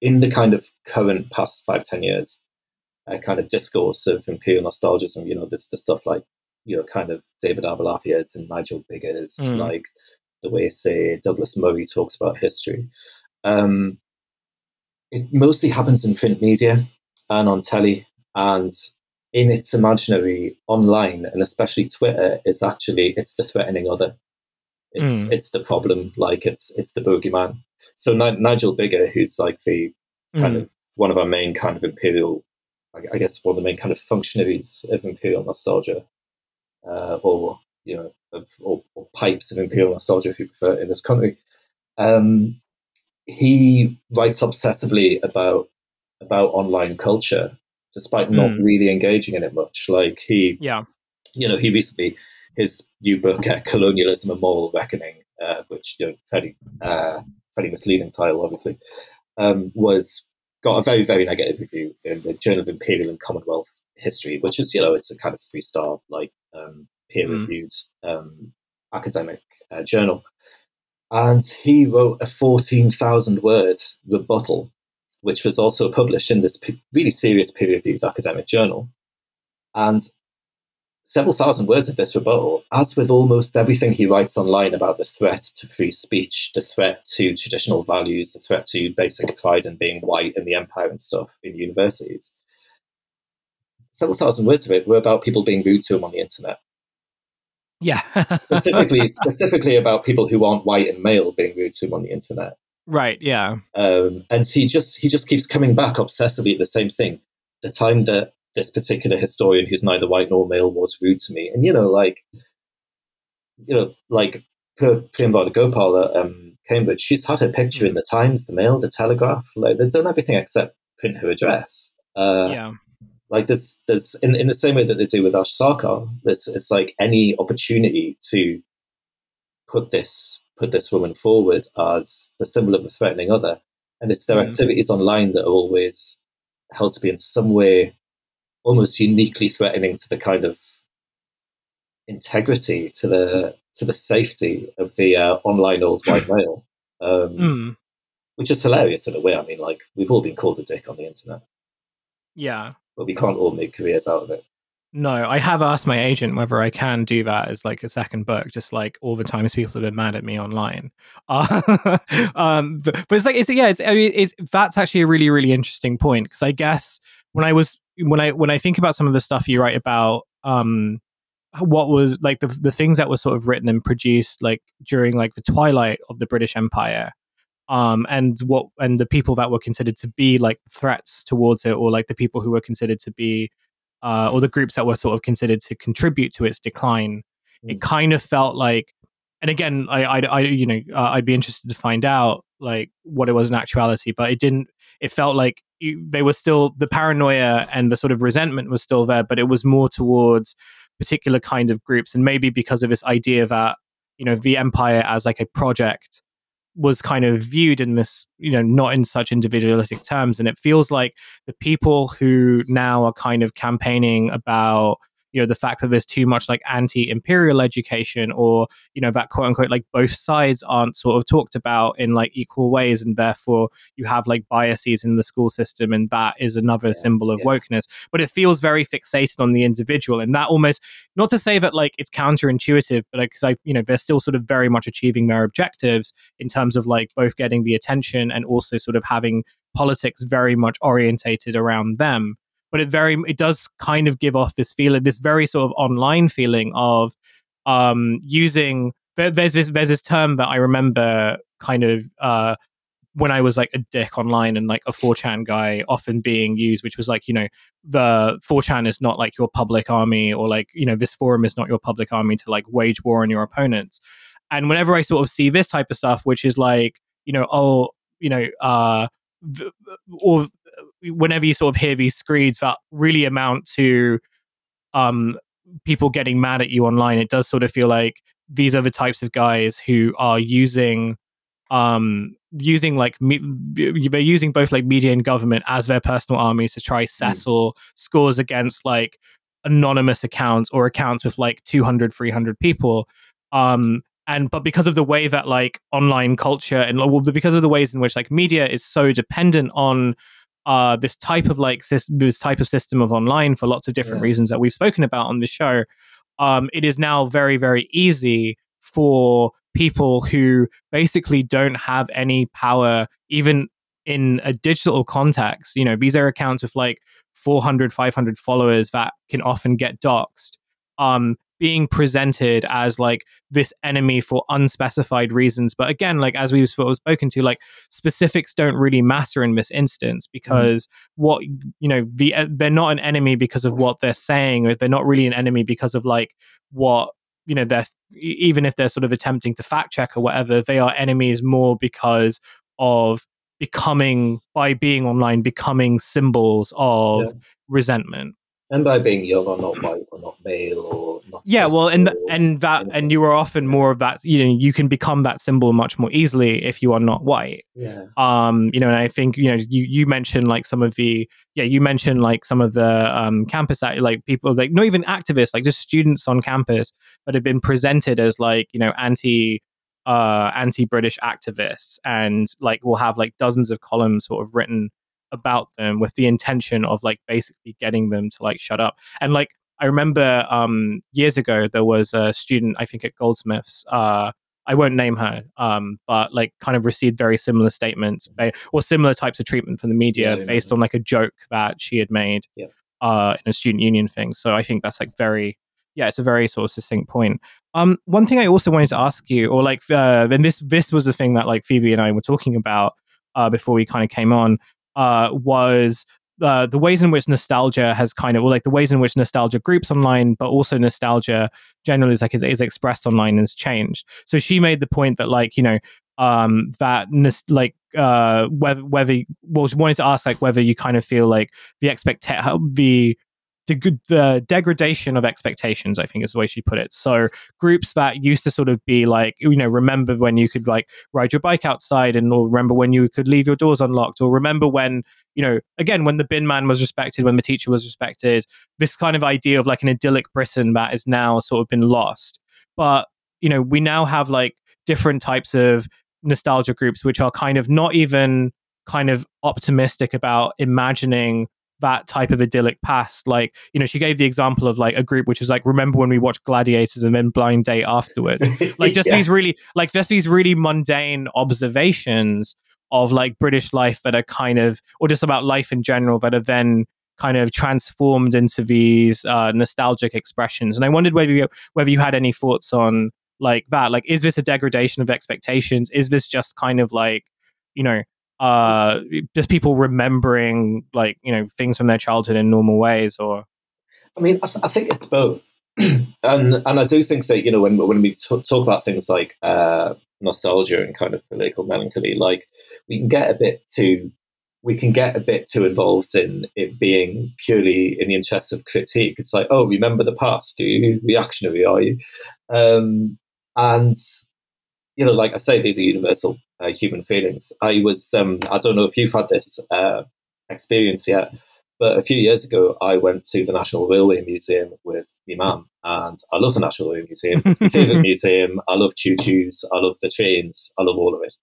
in the kind of current past five ten years uh, kind of discourse of imperial nostalgia you know this the stuff like you know kind of david abulafias and nigel biggars mm. like the way say douglas murray talks about history um, it mostly happens in print media and on telly and in its imaginary online and especially twitter is actually it's the threatening other it's mm. it's the problem like it's it's the bogeyman so N- nigel biggar who's like the kind mm. of one of our main kind of imperial I, guess one of the main kind of functionaries of imperial nostalgia uh, or you know of or, or, pipes of imperial nostalgia if you prefer in this country um, he writes obsessively about about online culture, despite not mm. really engaging in it much. Like he, yeah, you know, he recently his new book, uh, "Colonialism: A Moral Reckoning," uh, which you know, fairly uh, fairly misleading title, obviously, um, was got a very very negative review in the Journal of Imperial and Commonwealth History, which is you know it's a kind of three star like um, peer reviewed mm. um, academic uh, journal. And he wrote a 14,000 word rebuttal, which was also published in this really serious peer reviewed academic journal. And several thousand words of this rebuttal, as with almost everything he writes online about the threat to free speech, the threat to traditional values, the threat to basic pride in being white in the empire and stuff in universities. Several thousand words of it were about people being rude to him on the internet. Yeah. specifically, *laughs* specifically about people who aren't white and male being rude to him on the internet. Right. Yeah. Um, and he just he just keeps coming back obsessively at the same thing. The time that this particular historian, who's neither white nor male, was rude to me, and you know, like, you know, like Priyamvada Gopal at um, Cambridge, she's had her picture in the Times, the Mail, the Telegraph. Like they've done everything except print her address. Uh, yeah. Like this, there's in, in the same way that they do with Ash Sarkar, there's it's like any opportunity to put this put this woman forward as the symbol of a threatening other. And it's their mm. activities online that are always held to be in some way almost uniquely threatening to the kind of integrity, to the to the safety of the uh, online old white *clears throat* male. Um, mm. Which is hilarious in a way. I mean, like we've all been called a dick on the internet. Yeah, but we can't all make careers out of it. No, I have asked my agent whether I can do that as like a second book, just like all the times people have been mad at me online. *laughs* Uh, um, but, but, it's like it's yeah, it's I mean, it's that's actually a really really interesting point because I guess when I was when I when I think about some of the stuff you write about, um, what was like the the things that were sort of written and produced like during like the twilight of the British Empire, um, and what and the people that were considered to be like threats towards it, or like the people who were considered to be, uh, or the groups that were sort of considered to contribute to its decline. Mm. It kind of felt like, and again, I, I, I you know, uh, I'd be interested to find out like what it was in actuality, but it didn't. It felt like they were still the paranoia and the sort of resentment was still there, but it was more towards particular kind of groups, and maybe because of this idea that you know the empire as like a project was kind of viewed in this, you know, not in such individualistic terms. And it feels like the people who now are kind of campaigning about you know the fact that there's too much like anti-imperial education or you know that quote unquote like both sides aren't sort of talked about in like equal ways and therefore you have like biases in the school system and that is another yeah, symbol of yeah. wokeness but it feels very fixated on the individual and that almost not to say that like it's counterintuitive but because like, i you know they're still sort of very much achieving their objectives in terms of like both getting the attention and also sort of having politics very much orientated around them but it very it does kind of give off this feeling, this very sort of online feeling of um, using. There's this there's this term that I remember kind of uh, when I was like a dick online and like a 4chan guy often being used, which was like, you know, the 4chan is not like your public army or like, you know, this forum is not your public army to like wage war on your opponents. And whenever I sort of see this type of stuff, which is like, you know, oh, you know, uh, or whenever you sort of hear these screeds that really amount to um people getting mad at you online, it does sort of feel like these are the types of guys who are using um using like me- they're using both like media and government as their personal armies to try settle mm. scores against like anonymous accounts or accounts with like 200 300 people um and but because of the way that like online culture and well, because of the ways in which like media is so dependent on uh this type of like this type of system of online for lots of different yeah. reasons that we've spoken about on the show um it is now very very easy for people who basically don't have any power even in a digital context you know these are accounts with like 400 500 followers that can often get doxxed um being presented as like this enemy for unspecified reasons but again like as we've spoken to like specifics don't really matter in this instance mm-hmm. because mm. what you know the, they're not an enemy because of what they're saying or they're not really an enemy because of like what you know they're even if they're sort of attempting to fact check or whatever they are enemies more because of becoming by being online becoming symbols of yeah. resentment and by being young or not white or not male or not yeah well and and that and you are often more of that you know you can become that symbol much more easily if you are not white. Yeah. Um you know and i think you know you you mentioned like some of the yeah you mentioned like some of the um campus like people like not even activists like just students on campus that have been presented as like you know anti uh anti-british activists and like will have like dozens of columns sort of written about them with the intention of like basically getting them to like shut up. And like I remember um years ago there was a student I think at Goldsmiths uh I won't name her, um, but like kind of received very similar statements or similar types of treatment from the media yeah, based on like a joke that she had made yeah. uh, in a student union thing. So I think that's like very, yeah, it's a very sort of succinct point. Um, one thing I also wanted to ask you, or like, uh, and this this was the thing that like Phoebe and I were talking about uh, before we kind of came on, uh, was uh, the ways in which nostalgia has kind of, well, like the ways in which nostalgia groups online, but also nostalgia generally is like is, is expressed online has changed. So she made the point that like you know um, that like uh, whether whether well, she wanted to ask like whether you kind of feel like the expect the the, the degradation of expectations, I think is the way she put it. So groups that used to sort of be like, you know, remember when you could like ride your bike outside and or remember when you could leave your doors unlocked or remember when, you know, again, when the bin man was respected, when the teacher was respected, this kind of idea of like an idyllic Britain that is now sort of been lost. But, you know, we now have like different types of nostalgia groups, which are kind of not even kind of optimistic about imagining that type of idyllic past. Like, you know, she gave the example of like a group which was like, remember when we watched Gladiators and then Blind Date afterwards? *laughs* Like, just yeah. these really, like, just these really mundane observations of like British life that are kind of, or just about life in general, that are then kind of transformed into these uh, nostalgic expressions. And I wondered whether you whether you had any thoughts on like that. Like, is this a degradation of expectations? Is this just kind of like, you know, uh just people remembering like you know things from their childhood in normal ways or? I mean i, th- I think it's both. *clears throat* And and i do think that you know when when we t- talk about things like uh nostalgia and kind of political melancholy like we can get a bit too we can get a bit too involved in it being purely in the interests of critique. It's like oh remember the past. Do you reactionary are you? Um and you know like i say these are universal uh, human feelings. I was, um, I don't know if you've had this uh, experience yet, but a few years ago, I went to the National Railway Museum with my mum, and I love the National Railway Museum. It's my favorite *laughs* museum. I love choo choos. I love the trains. I love all of it.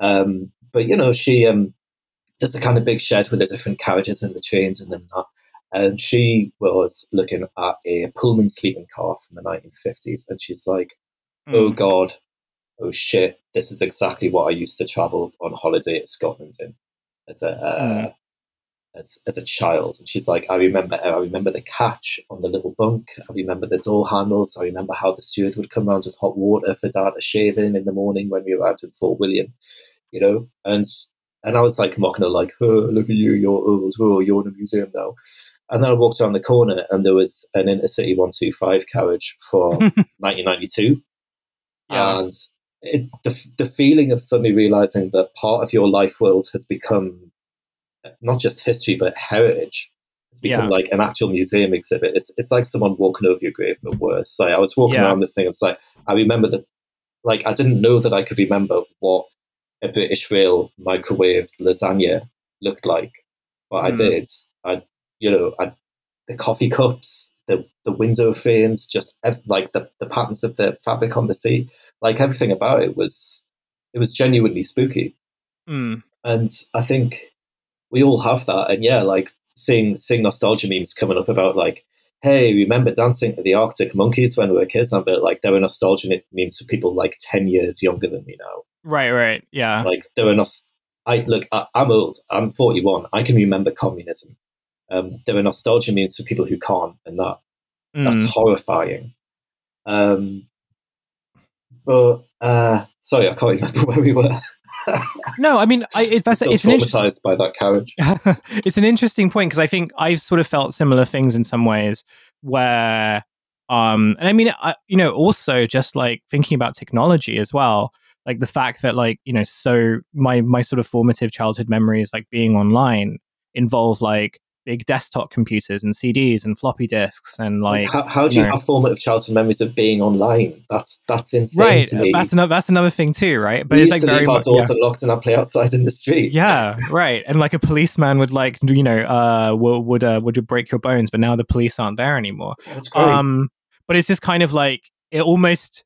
Um, but you know, she um, there's a kind of big shed with the different carriages and the trains and them that. And she was looking at a Pullman sleeping car from the 1950s, and she's like, "Oh hmm. God, oh shit, this is exactly what I used to travel on holiday at Scotland in as a uh, mm. as as a child. And she's like, I remember I remember the catch on the little bunk. I remember the door handles. I remember how the steward would come around with hot water for Dad to shave in in the morning when we arrived at Fort William. you know, and and I was like mocking her, like, oh, look at you, you're old, oh, you're in a museum now. And then I walked around the corner and there was an Intercity 125 carriage from *laughs* 1992. Yeah. And it, the, the feeling of suddenly realizing that part of your life world has become not just history, but heritage. It's become yeah. like an actual museum exhibit. It's, it's like someone walking over your grave, but worse. Like I was walking yeah. around this thing, and it's like, I remember that like, I didn't know that I could remember what a British Rail microwave lasagna looked like, but mm. I hmm. did. I, you know, I, the coffee cups, the the window frames, just ev- like the the patterns of the fabric on the seat, like everything about it was it was genuinely spooky. Mm. And I think we all have that. And yeah, like seeing seeing nostalgia memes coming up about like, hey, remember dancing to the Arctic Monkeys when we were kids? I'm bit like there were nostalgia memes for people like ten years younger than me now. Right, right, yeah. Like there were not. I look. I, am old. I'm 41. I can remember communism. Um, there are nostalgia memes for people who can't, and that mm. that's horrifying. Um, but uh, sorry, I can't remember *laughs* where we were. no, I mean, I, it's, that's, it's traumatized by that carriage. *laughs* it's an interesting point because I think I've sort of felt similar things in some ways where, um, and I mean, I, you know, also just like thinking about technology as well like the fact that like you know so my my sort of formative childhood memories like being online involve like big desktop computers and CDs and floppy disks and like how, how do you, know, have formative childhood memories of being online? That's that's insane right. to me. That's another that's another thing too, right? But we it's like very leave our doors yeah. unlocked and I play outside in the street. Yeah, *laughs* right. And like a policeman would like you know uh would would uh, would break your bones, but now the police aren't there anymore. That's great. Um, but it's just kind of like it almost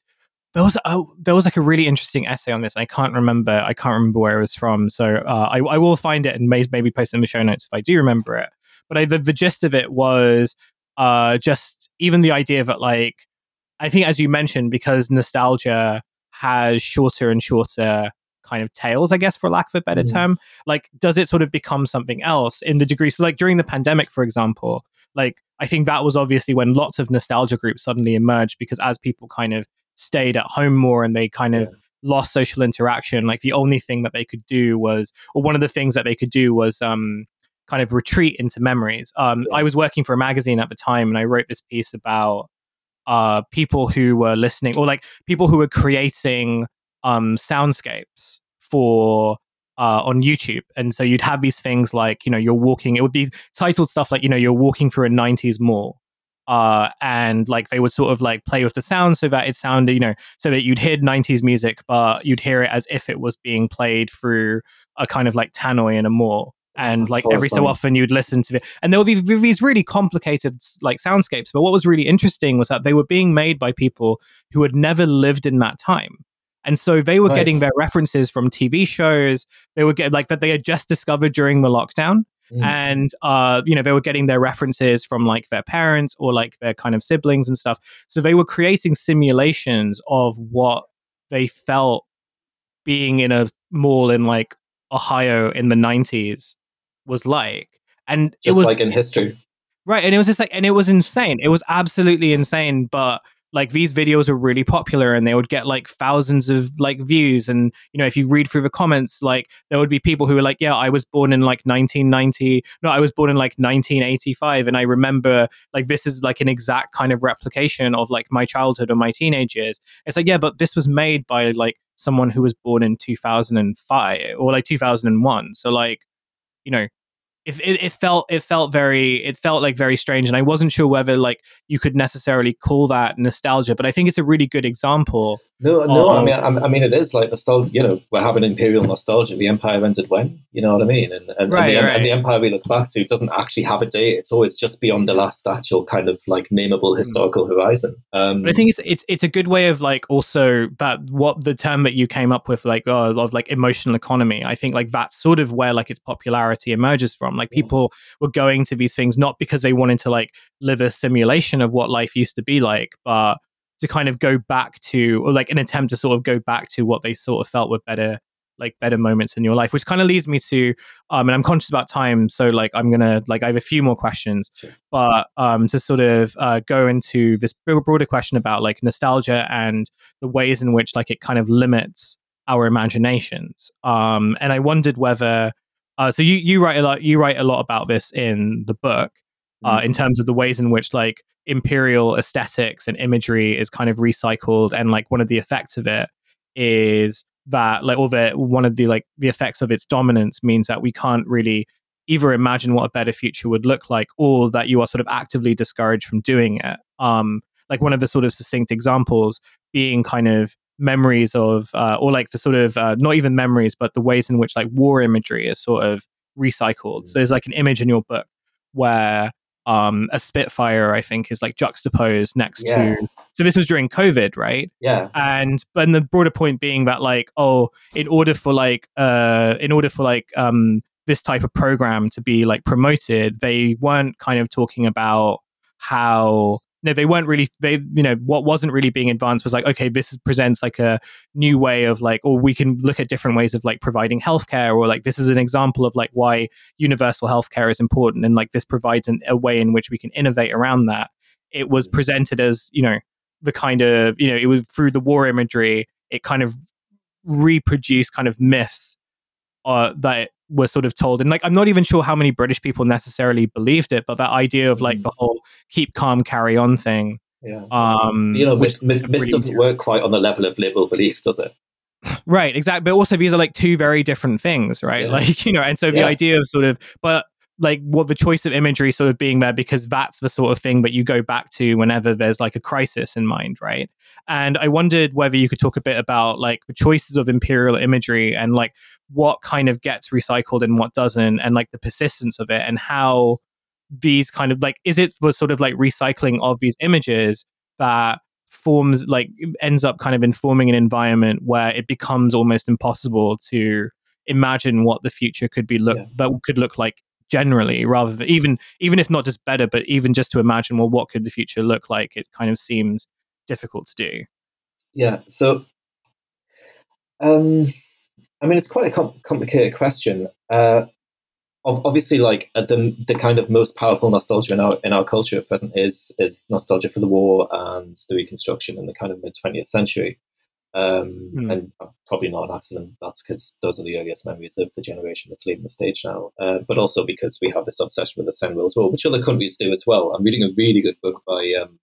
there was oh, there was like a really interesting essay on this. I can't remember. I can't remember where it was from. So uh, I, I will find it and may, maybe post it in the show notes if I do remember it. But I, the, the gist of it was uh, just even the idea that like I think as you mentioned because nostalgia has shorter and shorter kind of tails, I guess, for lack of a better mm. term. Like, does it sort of become something else in the degree? So, like during the pandemic, for example, like I think that was obviously when lots of nostalgia groups suddenly emerged because as people kind of stayed at home more and they kind of yeah. lost social interaction like the only thing that they could do was or one of the things that they could do was um kind of retreat into memories um i was working for a magazine at the time and i wrote this piece about uh people who were listening or like people who were creating um soundscapes for uh, on YouTube. And so you'd have these things like, you know, you're walking, it would be titled stuff like, you know, you're walking through a 90s mall uh, and like they would sort of like play with the sound so that it sounded, you know, so that you'd hear 90s music, but you'd hear it as if it was being played through a kind of like tannoy in a mall. And That's like every so often you'd listen to it, and there would be these really complicated like soundscapes. But what was really interesting was that they were being made by people who had never lived in that time. And so they were right. getting their references from TV shows. They were get like that they had just discovered during the lockdown. Mm. And uh, you know, they were getting their references from like their parents or like their kind of siblings and stuff. So they were creating simulations of what they felt being in a mall in like Ohio in the 90s was like. And just it was like in history. Right. And it was just like, and it was insane. It was absolutely insane. But like these videos were really popular and they would get like thousands of like views and you know if you read through the comments like there would be people who were like yeah i was born in like 1990 no i was born in like 1985 and i remember like this is like an exact kind of replication of like my childhood or my teenage years it's like yeah but this was made by like someone who was born in 2005 or like 2001 so like you know it, it, felt it felt very it felt like very strange and i wasn't sure whether like you could necessarily call that nostalgia but i think it's a really good example no no i mean I, I, mean it is like nostalgia you know we're having imperial nostalgia the empire ended when you know what i mean and and, right, and, the, right. and the, empire we look back to doesn't actually have a date it's always just beyond the last actual kind of like nameable hmm. historical horizon um, but i think it's it's it's a good way of like also that what the term that you came up with like uh, of like emotional economy i think like that's sort of where like its popularity emerges from like people were going to these things not because they wanted to like live a simulation of what life used to be like, but to kind of go back to or like an attempt to sort of go back to what they sort of felt were better like better moments in your life which kind of leads me to um and i'm conscious about time so like i'm gonna like i have a few more questions sure. but um to sort of uh, go into this broader question about like nostalgia and the ways in which like it kind of limits our imaginations. Um, and I wondered whether uh, so you you write a lot you write a lot about this in the book uh, in terms of the ways in which like imperial aesthetics and imagery is kind of recycled and like one of the effects of it is that like or the one of the like the effects of its dominance means that we can't really either imagine what a better future would look like or that you are sort of actively discouraged from doing it. Um like one of the sort of succinct examples being kind of memories of uh, or like the sort of uh, not even memories but the ways in which like war imagery is sort of recycled so there's like an image in your book where um a spitfire i think is like juxtaposed next Yeah. to so this was during covid right Yeah. and but the broader point being that like oh in order for like uh in order for like um this type of program to be like promoted they weren't kind of talking about how no they weren't really they you know what wasn't really being advanced was like okay this presents like a new way of like or we can look at different ways of like providing healthcare or like this is an example of like why universal healthcare is important and like this provides an, a way in which we can innovate around that. It was presented as you know the kind of you know it was through the war imagery it kind of reproduced kind of myths uh, that were sort of told and like i'm not even sure how many british people necessarily believed it but that idea of like Mm. the whole keep calm carry on thing Yeah. um you know, myth, myth, myth doesn't easy- work quite on the level of liberal belief, does it? *laughs* right exactly but also these are like two very different things right Yeah. like *laughs* you know and so the Yeah. idea of sort of but like what the choice of imagery sort of being there because that's the sort of thing that you go back to whenever there's like a crisis in mind right and i wondered whether you could talk a bit about like the choices of imperial imagery and like what kind of gets recycled and what doesn't and like the persistence of it and how these kind of like is it the sort of like recycling of these images that forms like ends up kind of informing an environment where it becomes almost impossible to imagine what the future could be look Yeah. that could look like generally rather than even even if not just better but even just to imagine well what could the future look like it kind of seems difficult to do Yeah. So, um, I mean, it's quite a com- complicated question. Uh, ob- obviously, like uh, the the kind of most powerful nostalgia in our in our culture at present is is nostalgia for the war and the Reconstruction in the kind of mid twentieth century. Um, Hmm. And probably not an accident. That's because those are the earliest memories of the generation that's leaving the stage now. Uh, but also because we have this obsession with the Second World War, which other countries do as well. I'm reading a really good book by um,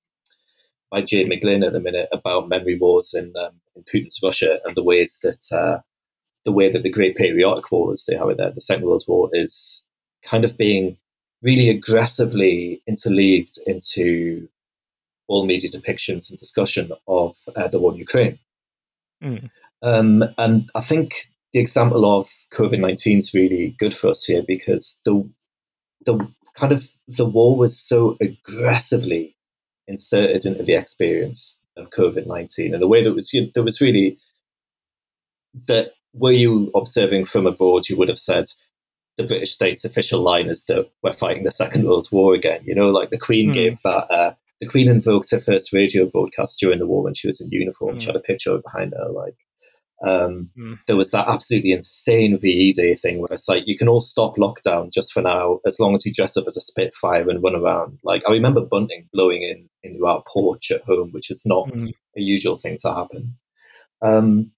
by Jade McGlynn at the minute about memory wars in, um, in Putin's Russia and the ways that uh, the way that the Great Patriotic War, have it there, the Second World War, is kind of being really aggressively interleaved into all media depictions and discussion of uh, the war in Ukraine. Mm. Um, and I think the example of COVID nineteen is really good for us here because the the kind of the war was so aggressively inserted into the experience of COVID nineteen in a way that was you there was really that were you observing from abroad, you would have said the British state's official line is that we're fighting the Second World War again. You know, like the Queen Hmm. gave that. Uh, the Queen invoked her first radio broadcast during the war when she was in uniform. She Hmm. had a picture behind her, like. Um, Hmm. There was that absolutely insane VE Day thing where it's like you can all stop lockdown just for now as long as you dress up as a Spitfire and run around. Like I remember bunting blowing in into our porch at home, which is not Mm. a usual thing to happen. Um,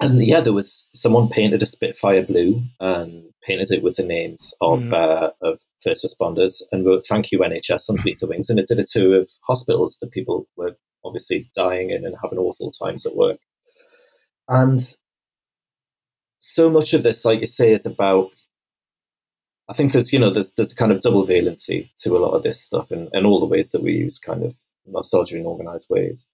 and yeah, there was someone painted a Spitfire blue and painted it with the names of Mm. uh, of first responders and wrote "Thank you NHS" underneath the wings, and it did a tour of hospitals that people were obviously dying in and having awful times at work. And so much of this, like you say, is about. I think there's you know there's there's a kind of double valency to a lot of this stuff and, and all the ways that we use kind of nostalgia in organized ways.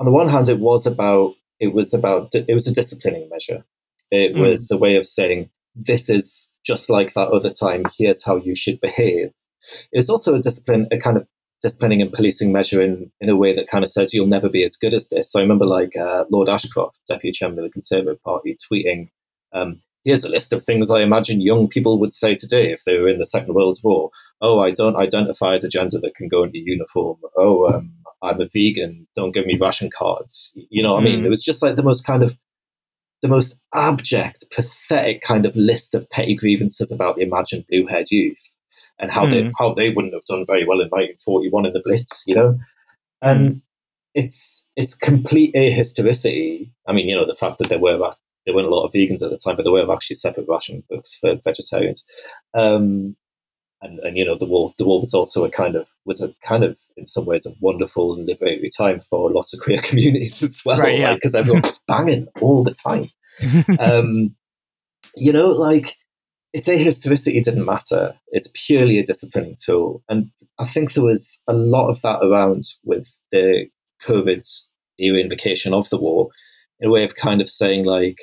On the one hand, it was about it was about it was a disciplining measure. It Mm. was a way of saying this is just like that other time. Here's how you should behave. It's also a discipline, a kind of disciplining and policing measure in, in a way that kind of says you'll never be as good as this. So I remember like uh, Lord Ashcroft, Deputy Chairman of the Conservative Party, tweeting, um, "Here's a list of things I imagine young people would say today if they were in the Second World War. Oh, I don't identify as a gender that can go into uniform. Oh, um, I'm a vegan. Don't give me ration cards. You know what I mean? Mm. It was just like the most kind of the most abject, pathetic kind of list of petty grievances about the imagined blue-haired youth and how they Mm. how they wouldn't have done very well in 1941 in the Blitz, you know. And it's it's complete ahistoricity. I mean, you know, the fact that there were there weren't a lot of vegans at the time, but there were actually separate ration books for vegetarians. Um, and, and you know the war the war was also a kind of was a kind of in some ways a wonderful and liberatory time for lots of queer *laughs* communities as well because right, yeah. everyone was banging all the time. *laughs* Um, you know like its ahistoricity didn't matter. It's purely a disciplining tool. And i think there was a lot of that around with the covid era invocation of the war in a way of kind of saying like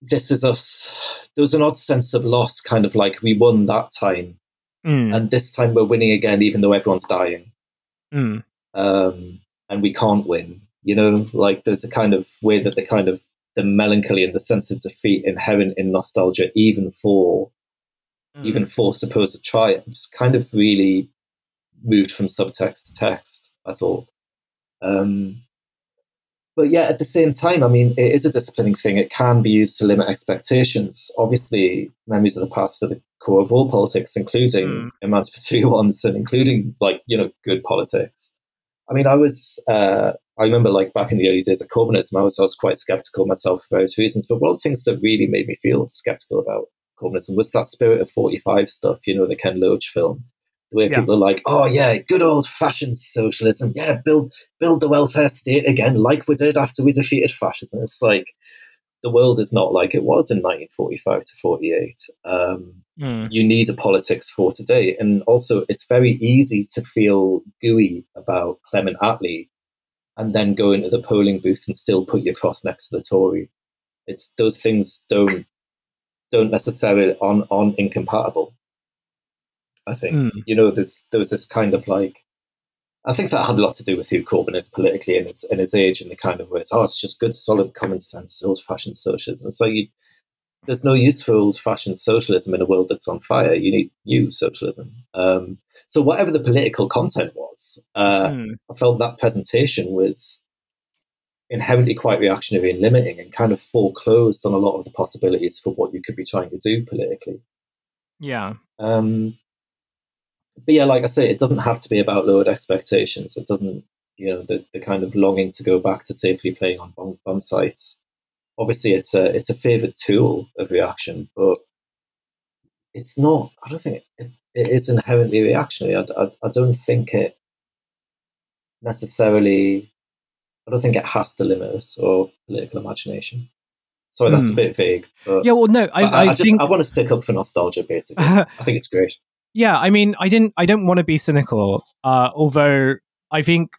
this is us. There was an odd sense of loss, kind of like we won that time, mm. and this time we're winning again, even though everyone's dying, mm. um, and we can't win. You know, like there's a kind of way that the kind of the melancholy and the sense of defeat inherent in nostalgia, even for mm. even for supposed triumphs, kind of really moved from subtext to text. I thought. Um, but yeah, at the same time, I mean, it is a disciplining thing. It can be used to limit expectations. Obviously, memories of the past are the core of all politics, including mm. emancipatory *laughs* ones and including like you know good politics. I mean, I was uh, I remember like back in the early days of Corbynism, I was I was quite skeptical myself for various reasons. But one of the things that really made me feel skeptical about Corbynism was that spirit of forty five stuff. You know, the Ken Loach film the way yeah. people are like, oh yeah, good old fashioned socialism. Yeah, build build the welfare state again, like we did after we defeated fascism. It's like the world is not like it was in 1945 to 48. Um, mm. You need a politics for today, and also it's very easy to feel gooey about Clement Attlee, and then go into the polling booth and still put your cross next to the Tory. It's those things don't don't necessarily on on incompatible. I think mm. you know there's there was this kind of like I think that had a lot to do with who Corbyn is politically in his in his age and the kind of words. Oh, it's just good, solid common sense, old fashioned socialism. So you, there's no use for old fashioned socialism in a world that's on fire. You need new socialism. Um, so whatever the political content was, uh, mm. I felt that presentation was inherently quite reactionary and limiting, and kind of foreclosed on a lot of the possibilities for what you could be trying to do politically. Yeah. Um, but yeah, like I say, it doesn't have to be about lowered expectations. It doesn't, you know, the, the kind of longing to go back to safely playing on bum, bum sites. Obviously, it's a it's a favorite tool of reaction, but it's not. I don't think it, it is inherently reactionary. I, I, I don't think it necessarily. I don't think it has to limit us or political imagination. Sorry, that's mm. a hmm. bit vague. yeah, well, no, I, I, I, just think... I want to stick up for nostalgia. Basically, *laughs* I think it's great yeah, I mean, I didn't, I don't want to be cynical. Uh, although I think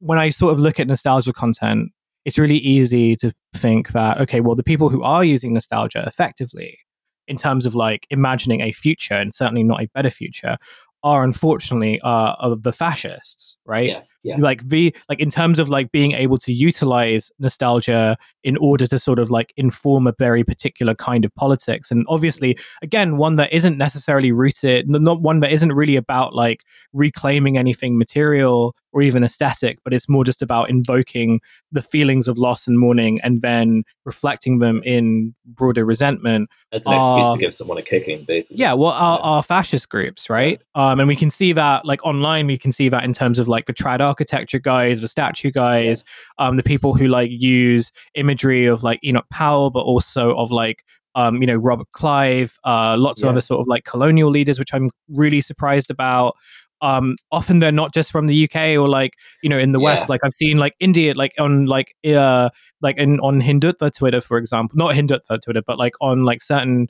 when I sort of look at nostalgia content, it's really easy to think that okay, well, the people who are using nostalgia effectively, in terms of like imagining a future and certainly not a better future, are unfortunately uh, the fascists, right? Yeah, yeah. Like the like in terms of like being able to utilize nostalgia in order to sort of like inform a very particular kind of politics, and obviously, again, one that isn't necessarily rooted, not one that isn't really about like reclaiming anything material or even aesthetic, but it's more just about invoking the feelings of loss and mourning and then reflecting them in broader resentment. As an are, excuse to give someone a kicking, basically. Yeah, well, our, our fascist groups, right? Um, and we can see that, like online, we can see that in terms of like the trad architecture guys, the statue guys, um, the people who like use imagery of like Enoch Powell, but also of like um, you know, Robert Clive, uh, lots yeah. of other sort of like colonial leaders, which I'm really surprised about um often they're not just from the UK or like you know in the yeah. West like I've seen like India like on like uh like in on Hindutva Twitter for example not Hindutva Twitter but like on like certain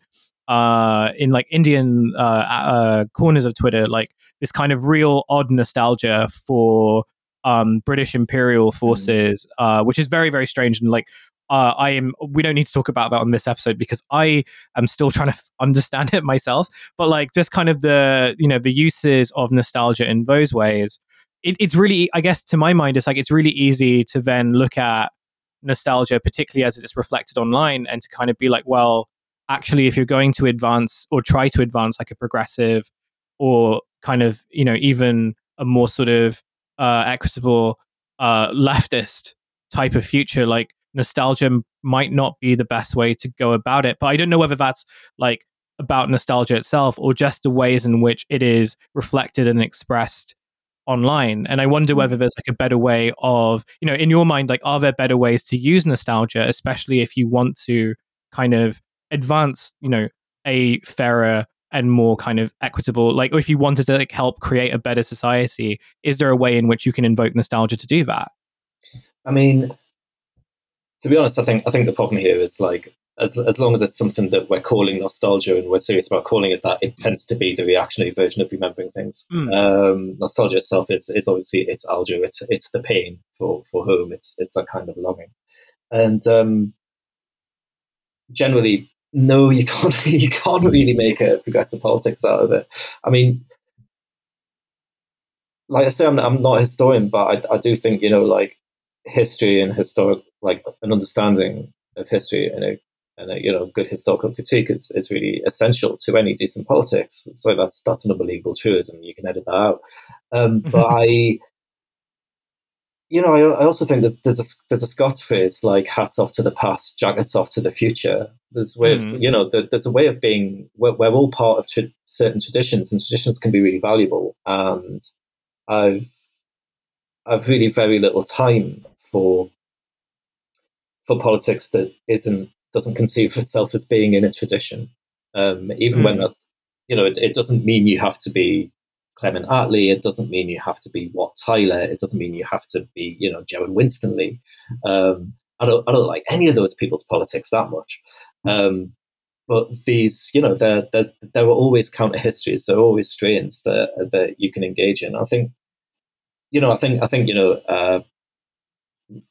uh in like Indian uh, uh corners of Twitter like this kind of real odd nostalgia for um British imperial mm. forces mm. uh which is very very strange and like uh, I am. We don't need to talk about that on this episode because I am still trying to f- understand *laughs* it myself. But like, just kind of the you know the uses of nostalgia in those ways. It, it's really, I guess, to my mind, it's like it's really easy to then look at nostalgia, particularly as it's reflected online, and to kind of be like, well, actually, if you're going to advance or try to advance like a progressive or kind of you know even a more sort of uh, equitable uh, leftist type of future, like nostalgia might not be the best way to go about it. But I don't know whether that's like about nostalgia itself or just the ways in which it is reflected and expressed online and i wonder Mm. whether there's like a better way of you know in your mind like are there better ways to use nostalgia especially if you want to kind of advance you know a fairer and more kind of equitable like if you wanted to like help create a better society is there a way in which you can invoke nostalgia to do that I mean, to be honest, I think I think the problem here is like as as long as it's something that we're calling nostalgia and we're serious about calling it that, it tends to be the reactionary version of remembering things. Mm. Um, nostalgia itself is is obviously it's algia, it's it's the pain for for whom it's it's a kind of longing, and um, generally, no, you can't *laughs* you can't really make a progressive politics out of it. I mean. Like I say, I'm, I'm not a historian, but I, I do think you know, like history and historic, like an understanding of history and a and a, you know good historical critique is, is really essential to any decent politics. So that's that's an unbelievable truism. You can edit that out. Um, but *laughs* I, you know, I, I also think there's there's a there's a Scots phrase like "hats off to the past, jackets off to the future." There's a way of Mm. you know there, there's a way of being we're, we're all part of tra- certain traditions, and traditions can be really valuable. And I've I've really very little time for for politics that isn't doesn't conceive of itself as being in a tradition. Um, even when Mm. that, you know, it, it doesn't mean you have to be Clement Attlee. It doesn't mean you have to be Wat Tyler. It doesn't mean you have to be, you know, Gerrard Winstanley. Um, I don't, I don't like any of those people's politics that much. Um, but these, you know, there, there's, there are always counter histories. There are always strains that that you can engage in. I think, you know, I think, I think, you know, uh,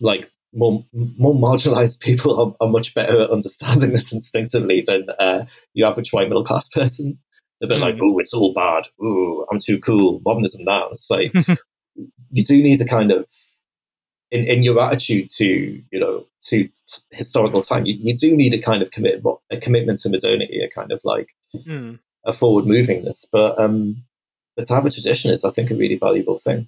like more more marginalized *laughs* people are, are much better at understanding this instinctively than uh, your average white middle class person. They're a bit like, Mm. oh, it's all bad. Ooh, I'm too cool. Modernism now. It's like *laughs* you do need to kind of in, in your attitude to you know to t- historical time, you, you do need a kind of commit a commitment to modernity, a kind of like Mm. a forward movingness. But um, but to have a tradition is, I think, a really valuable thing.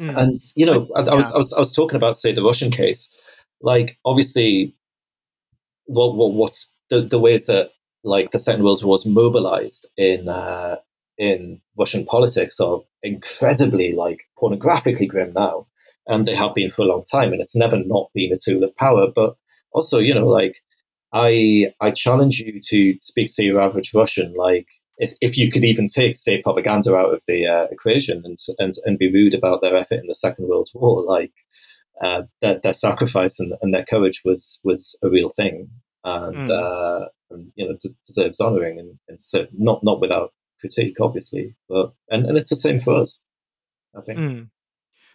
Mm. And you know, I, I was yeah. I was I was talking about say the Russian case. Like obviously, what what what's the, the ways that like the Second World War was mobilized in uh, in Russian politics are incredibly like pornographically grim now, and they have been for a long time, and it's never not been a tool of power. But also, you know, like I I challenge you to speak to your average Russian, like if, if you could even take state propaganda out of the uh, equation and, and and be rude about their effort in the Second World War, like uh, their, their sacrifice and, and their courage was was a real thing, and, Mm. uh, and you know des- deserves honouring, and, and so not not without critique, obviously, but and, and it's the same for us, I think. Mm.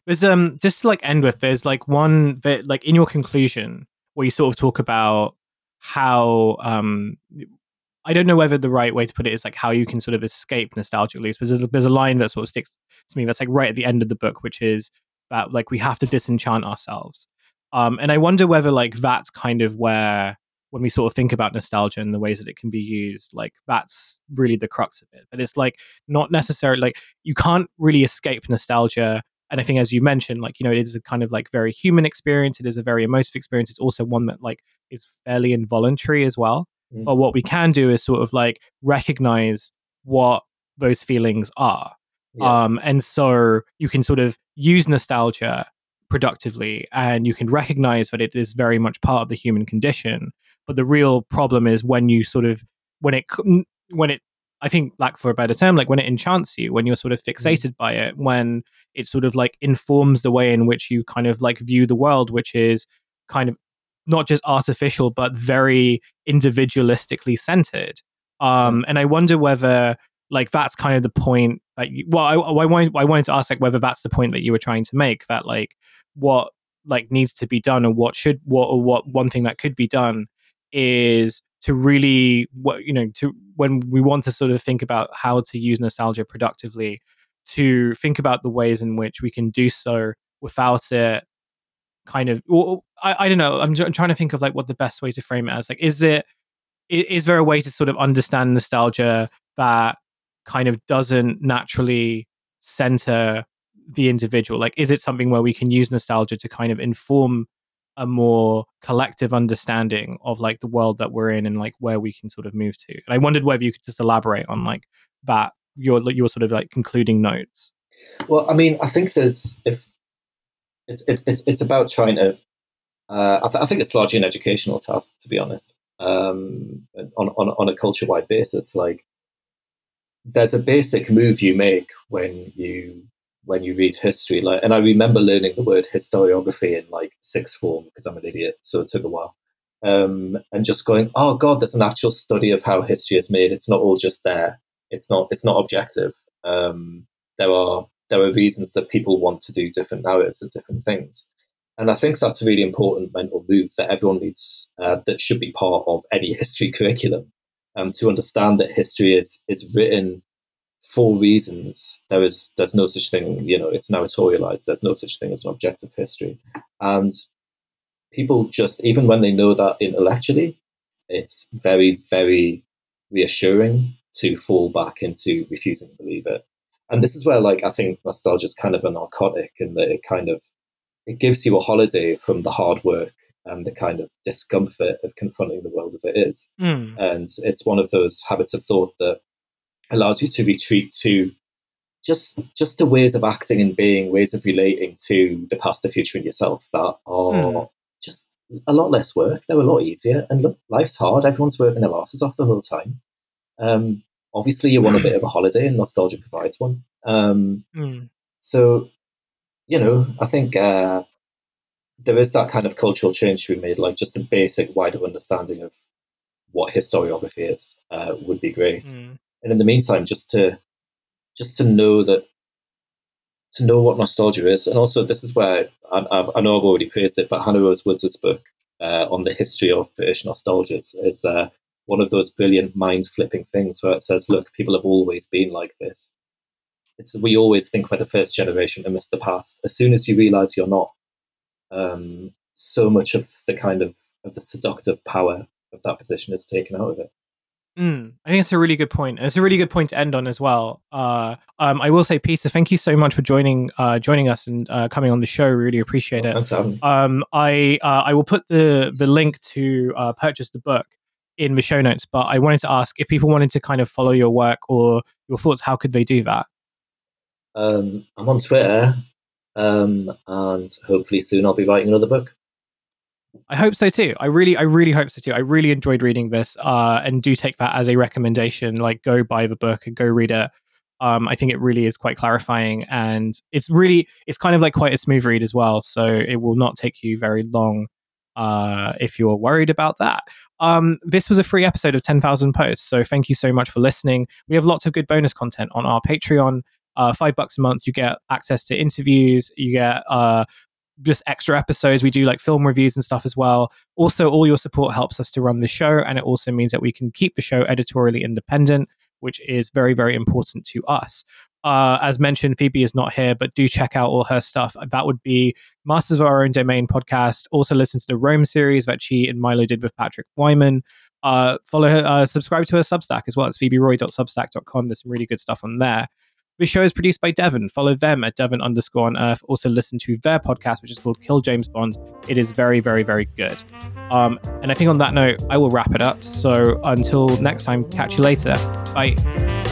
There's um just to like end with there's like one that like in your conclusion where you sort of talk about how um I don't know whether the right way to put it is like how you can sort of escape nostalgic loops. But there's there's a line that sort of sticks to me that's like right at the end of the book, which is that like we have to disenchant ourselves. Um, and I wonder whether like that's kind of where when we sort of think about nostalgia and the ways that it can be used, like that's really the crux of it. But it's like not necessarily like you can't really escape nostalgia. And I think, as you mentioned, like you know, it is a kind of like very human experience. It is a very emotive experience. It's also one that like is fairly involuntary as well. Mm. But what we can do is sort of like recognize what those feelings are. Yeah. Um, and so you can sort of use nostalgia productively and you can recognize that it is very much part of the human condition. But the real problem is when you sort of, when it, when it, I think, like for a better term, like when it enchants you, when you're sort of fixated by it, when it sort of like informs the way in which you kind of like view the world, which is kind of not just artificial, but very individualistically centered. Um, and I wonder whether like that's kind of the point that you, well, I, I, wanted, I wanted to ask like whether that's the point that you were trying to make that like what like needs to be done or what should what or what one thing that could be done is to really what you know to when we want to sort of think about how to use nostalgia productively to think about the ways in which we can do so without it kind of well, I, I don't know I'm, I'm trying to think of like what the best way to frame it as like is it i- is there a way to sort of understand nostalgia that kind of doesn't naturally center the individual? Like is it something where we can use nostalgia to kind of inform a more collective understanding of like the world that we're in and like where we can sort of move to and i wondered whether you could just elaborate on like that your your sort of like concluding notes Well, I mean, I think there's if it's it's it's, it's about trying to. Uh, I, th- I think it's largely an educational task, to be honest. Um, on on on a culture wide basis, like there's a basic move you make when you when you read *laughs* history. Like, and I remember learning the word historiography in like sixth form because I'm an idiot, so it took a while. Um, and just going, oh god, there's an actual study of how history is made. It's not all just there. It's not. It's not objective. Um, there are there are reasons that people want to do different narratives of different things. And I think that's a really important mental move that everyone needs, uh, that should be part of any *laughs* history curriculum, um, to understand that history is is written for reasons. There is there's no such thing, you know, it's narratorialized. There's no such thing as an objective history, and people just even when they know that intellectually, it's very very reassuring to fall back into refusing to believe it. And this is where, like, I think nostalgia is kind of a narcotic, and that it kind of it gives you a holiday from the hard work and the kind of discomfort of confronting the world as it is. Mm. And it's one of those habits of thought that allows you to retreat to just just the ways of acting and being, ways of relating to the past, the future, and yourself that are mm. just a lot less work. They're a lot easier. And look, life's hard. Everyone's working their asses off the whole time. Um, obviously, you want a bit of a holiday, and nostalgia provides one. Um, mm. So, you know, I think uh, there is that kind of cultural change to be made, like just a basic, wider understanding of what historiography is uh, would be great. Mm. And in the meantime, just to just to know that to know what nostalgia is, and also this is where I, I've, i know I've already praised it, but Hannah Rose Woods' book uh, on the history of British nostalgias is uh, one of those brilliant mind flipping things where it says, "Look, people have always been like this. It's we always think we're the first generation to miss the past. As soon as you realize you're not, um, so much of the kind of of the seductive power of that position is taken out of it." Mm, I think it's a really good point. It's a really good point to end on as well. Uh, um, I will say, Peter, thank you so much for joining uh, joining us and uh, coming on the show. Really appreciate it. Thanks um, I uh, I will put the the link to uh, purchase the book in the show notes. But I wanted to ask if people wanted to kind of follow your work or your thoughts, how could they do that? Um, I'm on Twitter, um, and hopefully soon I'll be writing another book. I hope so too. I really, I really hope so too. I really enjoyed reading this, uh, and do take that as a recommendation. Like, go buy the book and go read it. Um, I think it really is quite clarifying, and it's really, it's kind of like quite a smooth read as well. So it will not take you very long uh, if you're worried about that. Um, this was a free episode of 10,000 posts. So thank you so much for listening. We have lots of good bonus content on our Patreon. Uh, five bucks a month, you get access to interviews, you get uh, just extra episodes. We do like film reviews and stuff as well. Also, all your support helps us to run the show, and it also means that we can keep the show editorially independent, which is very, very important to us. Uh, as mentioned, Phoebe is not here, but do check out all her stuff. That would be Masters of Our Own Domain podcast. Also, listen to the Rome series that she and Milo did with Patrick Wyman. Uh, follow her, uh, subscribe to her Substack as well. It's phoeberoy.substack.com. There's some really good stuff on there. The show is produced by Devon. Follow them at Devon underscore on Earth. Also, listen to their podcast, which is called Kill James Bond. It is very, very, very good. Um, and I think on that note, I will wrap it up. So until next time, catch you later. Bye.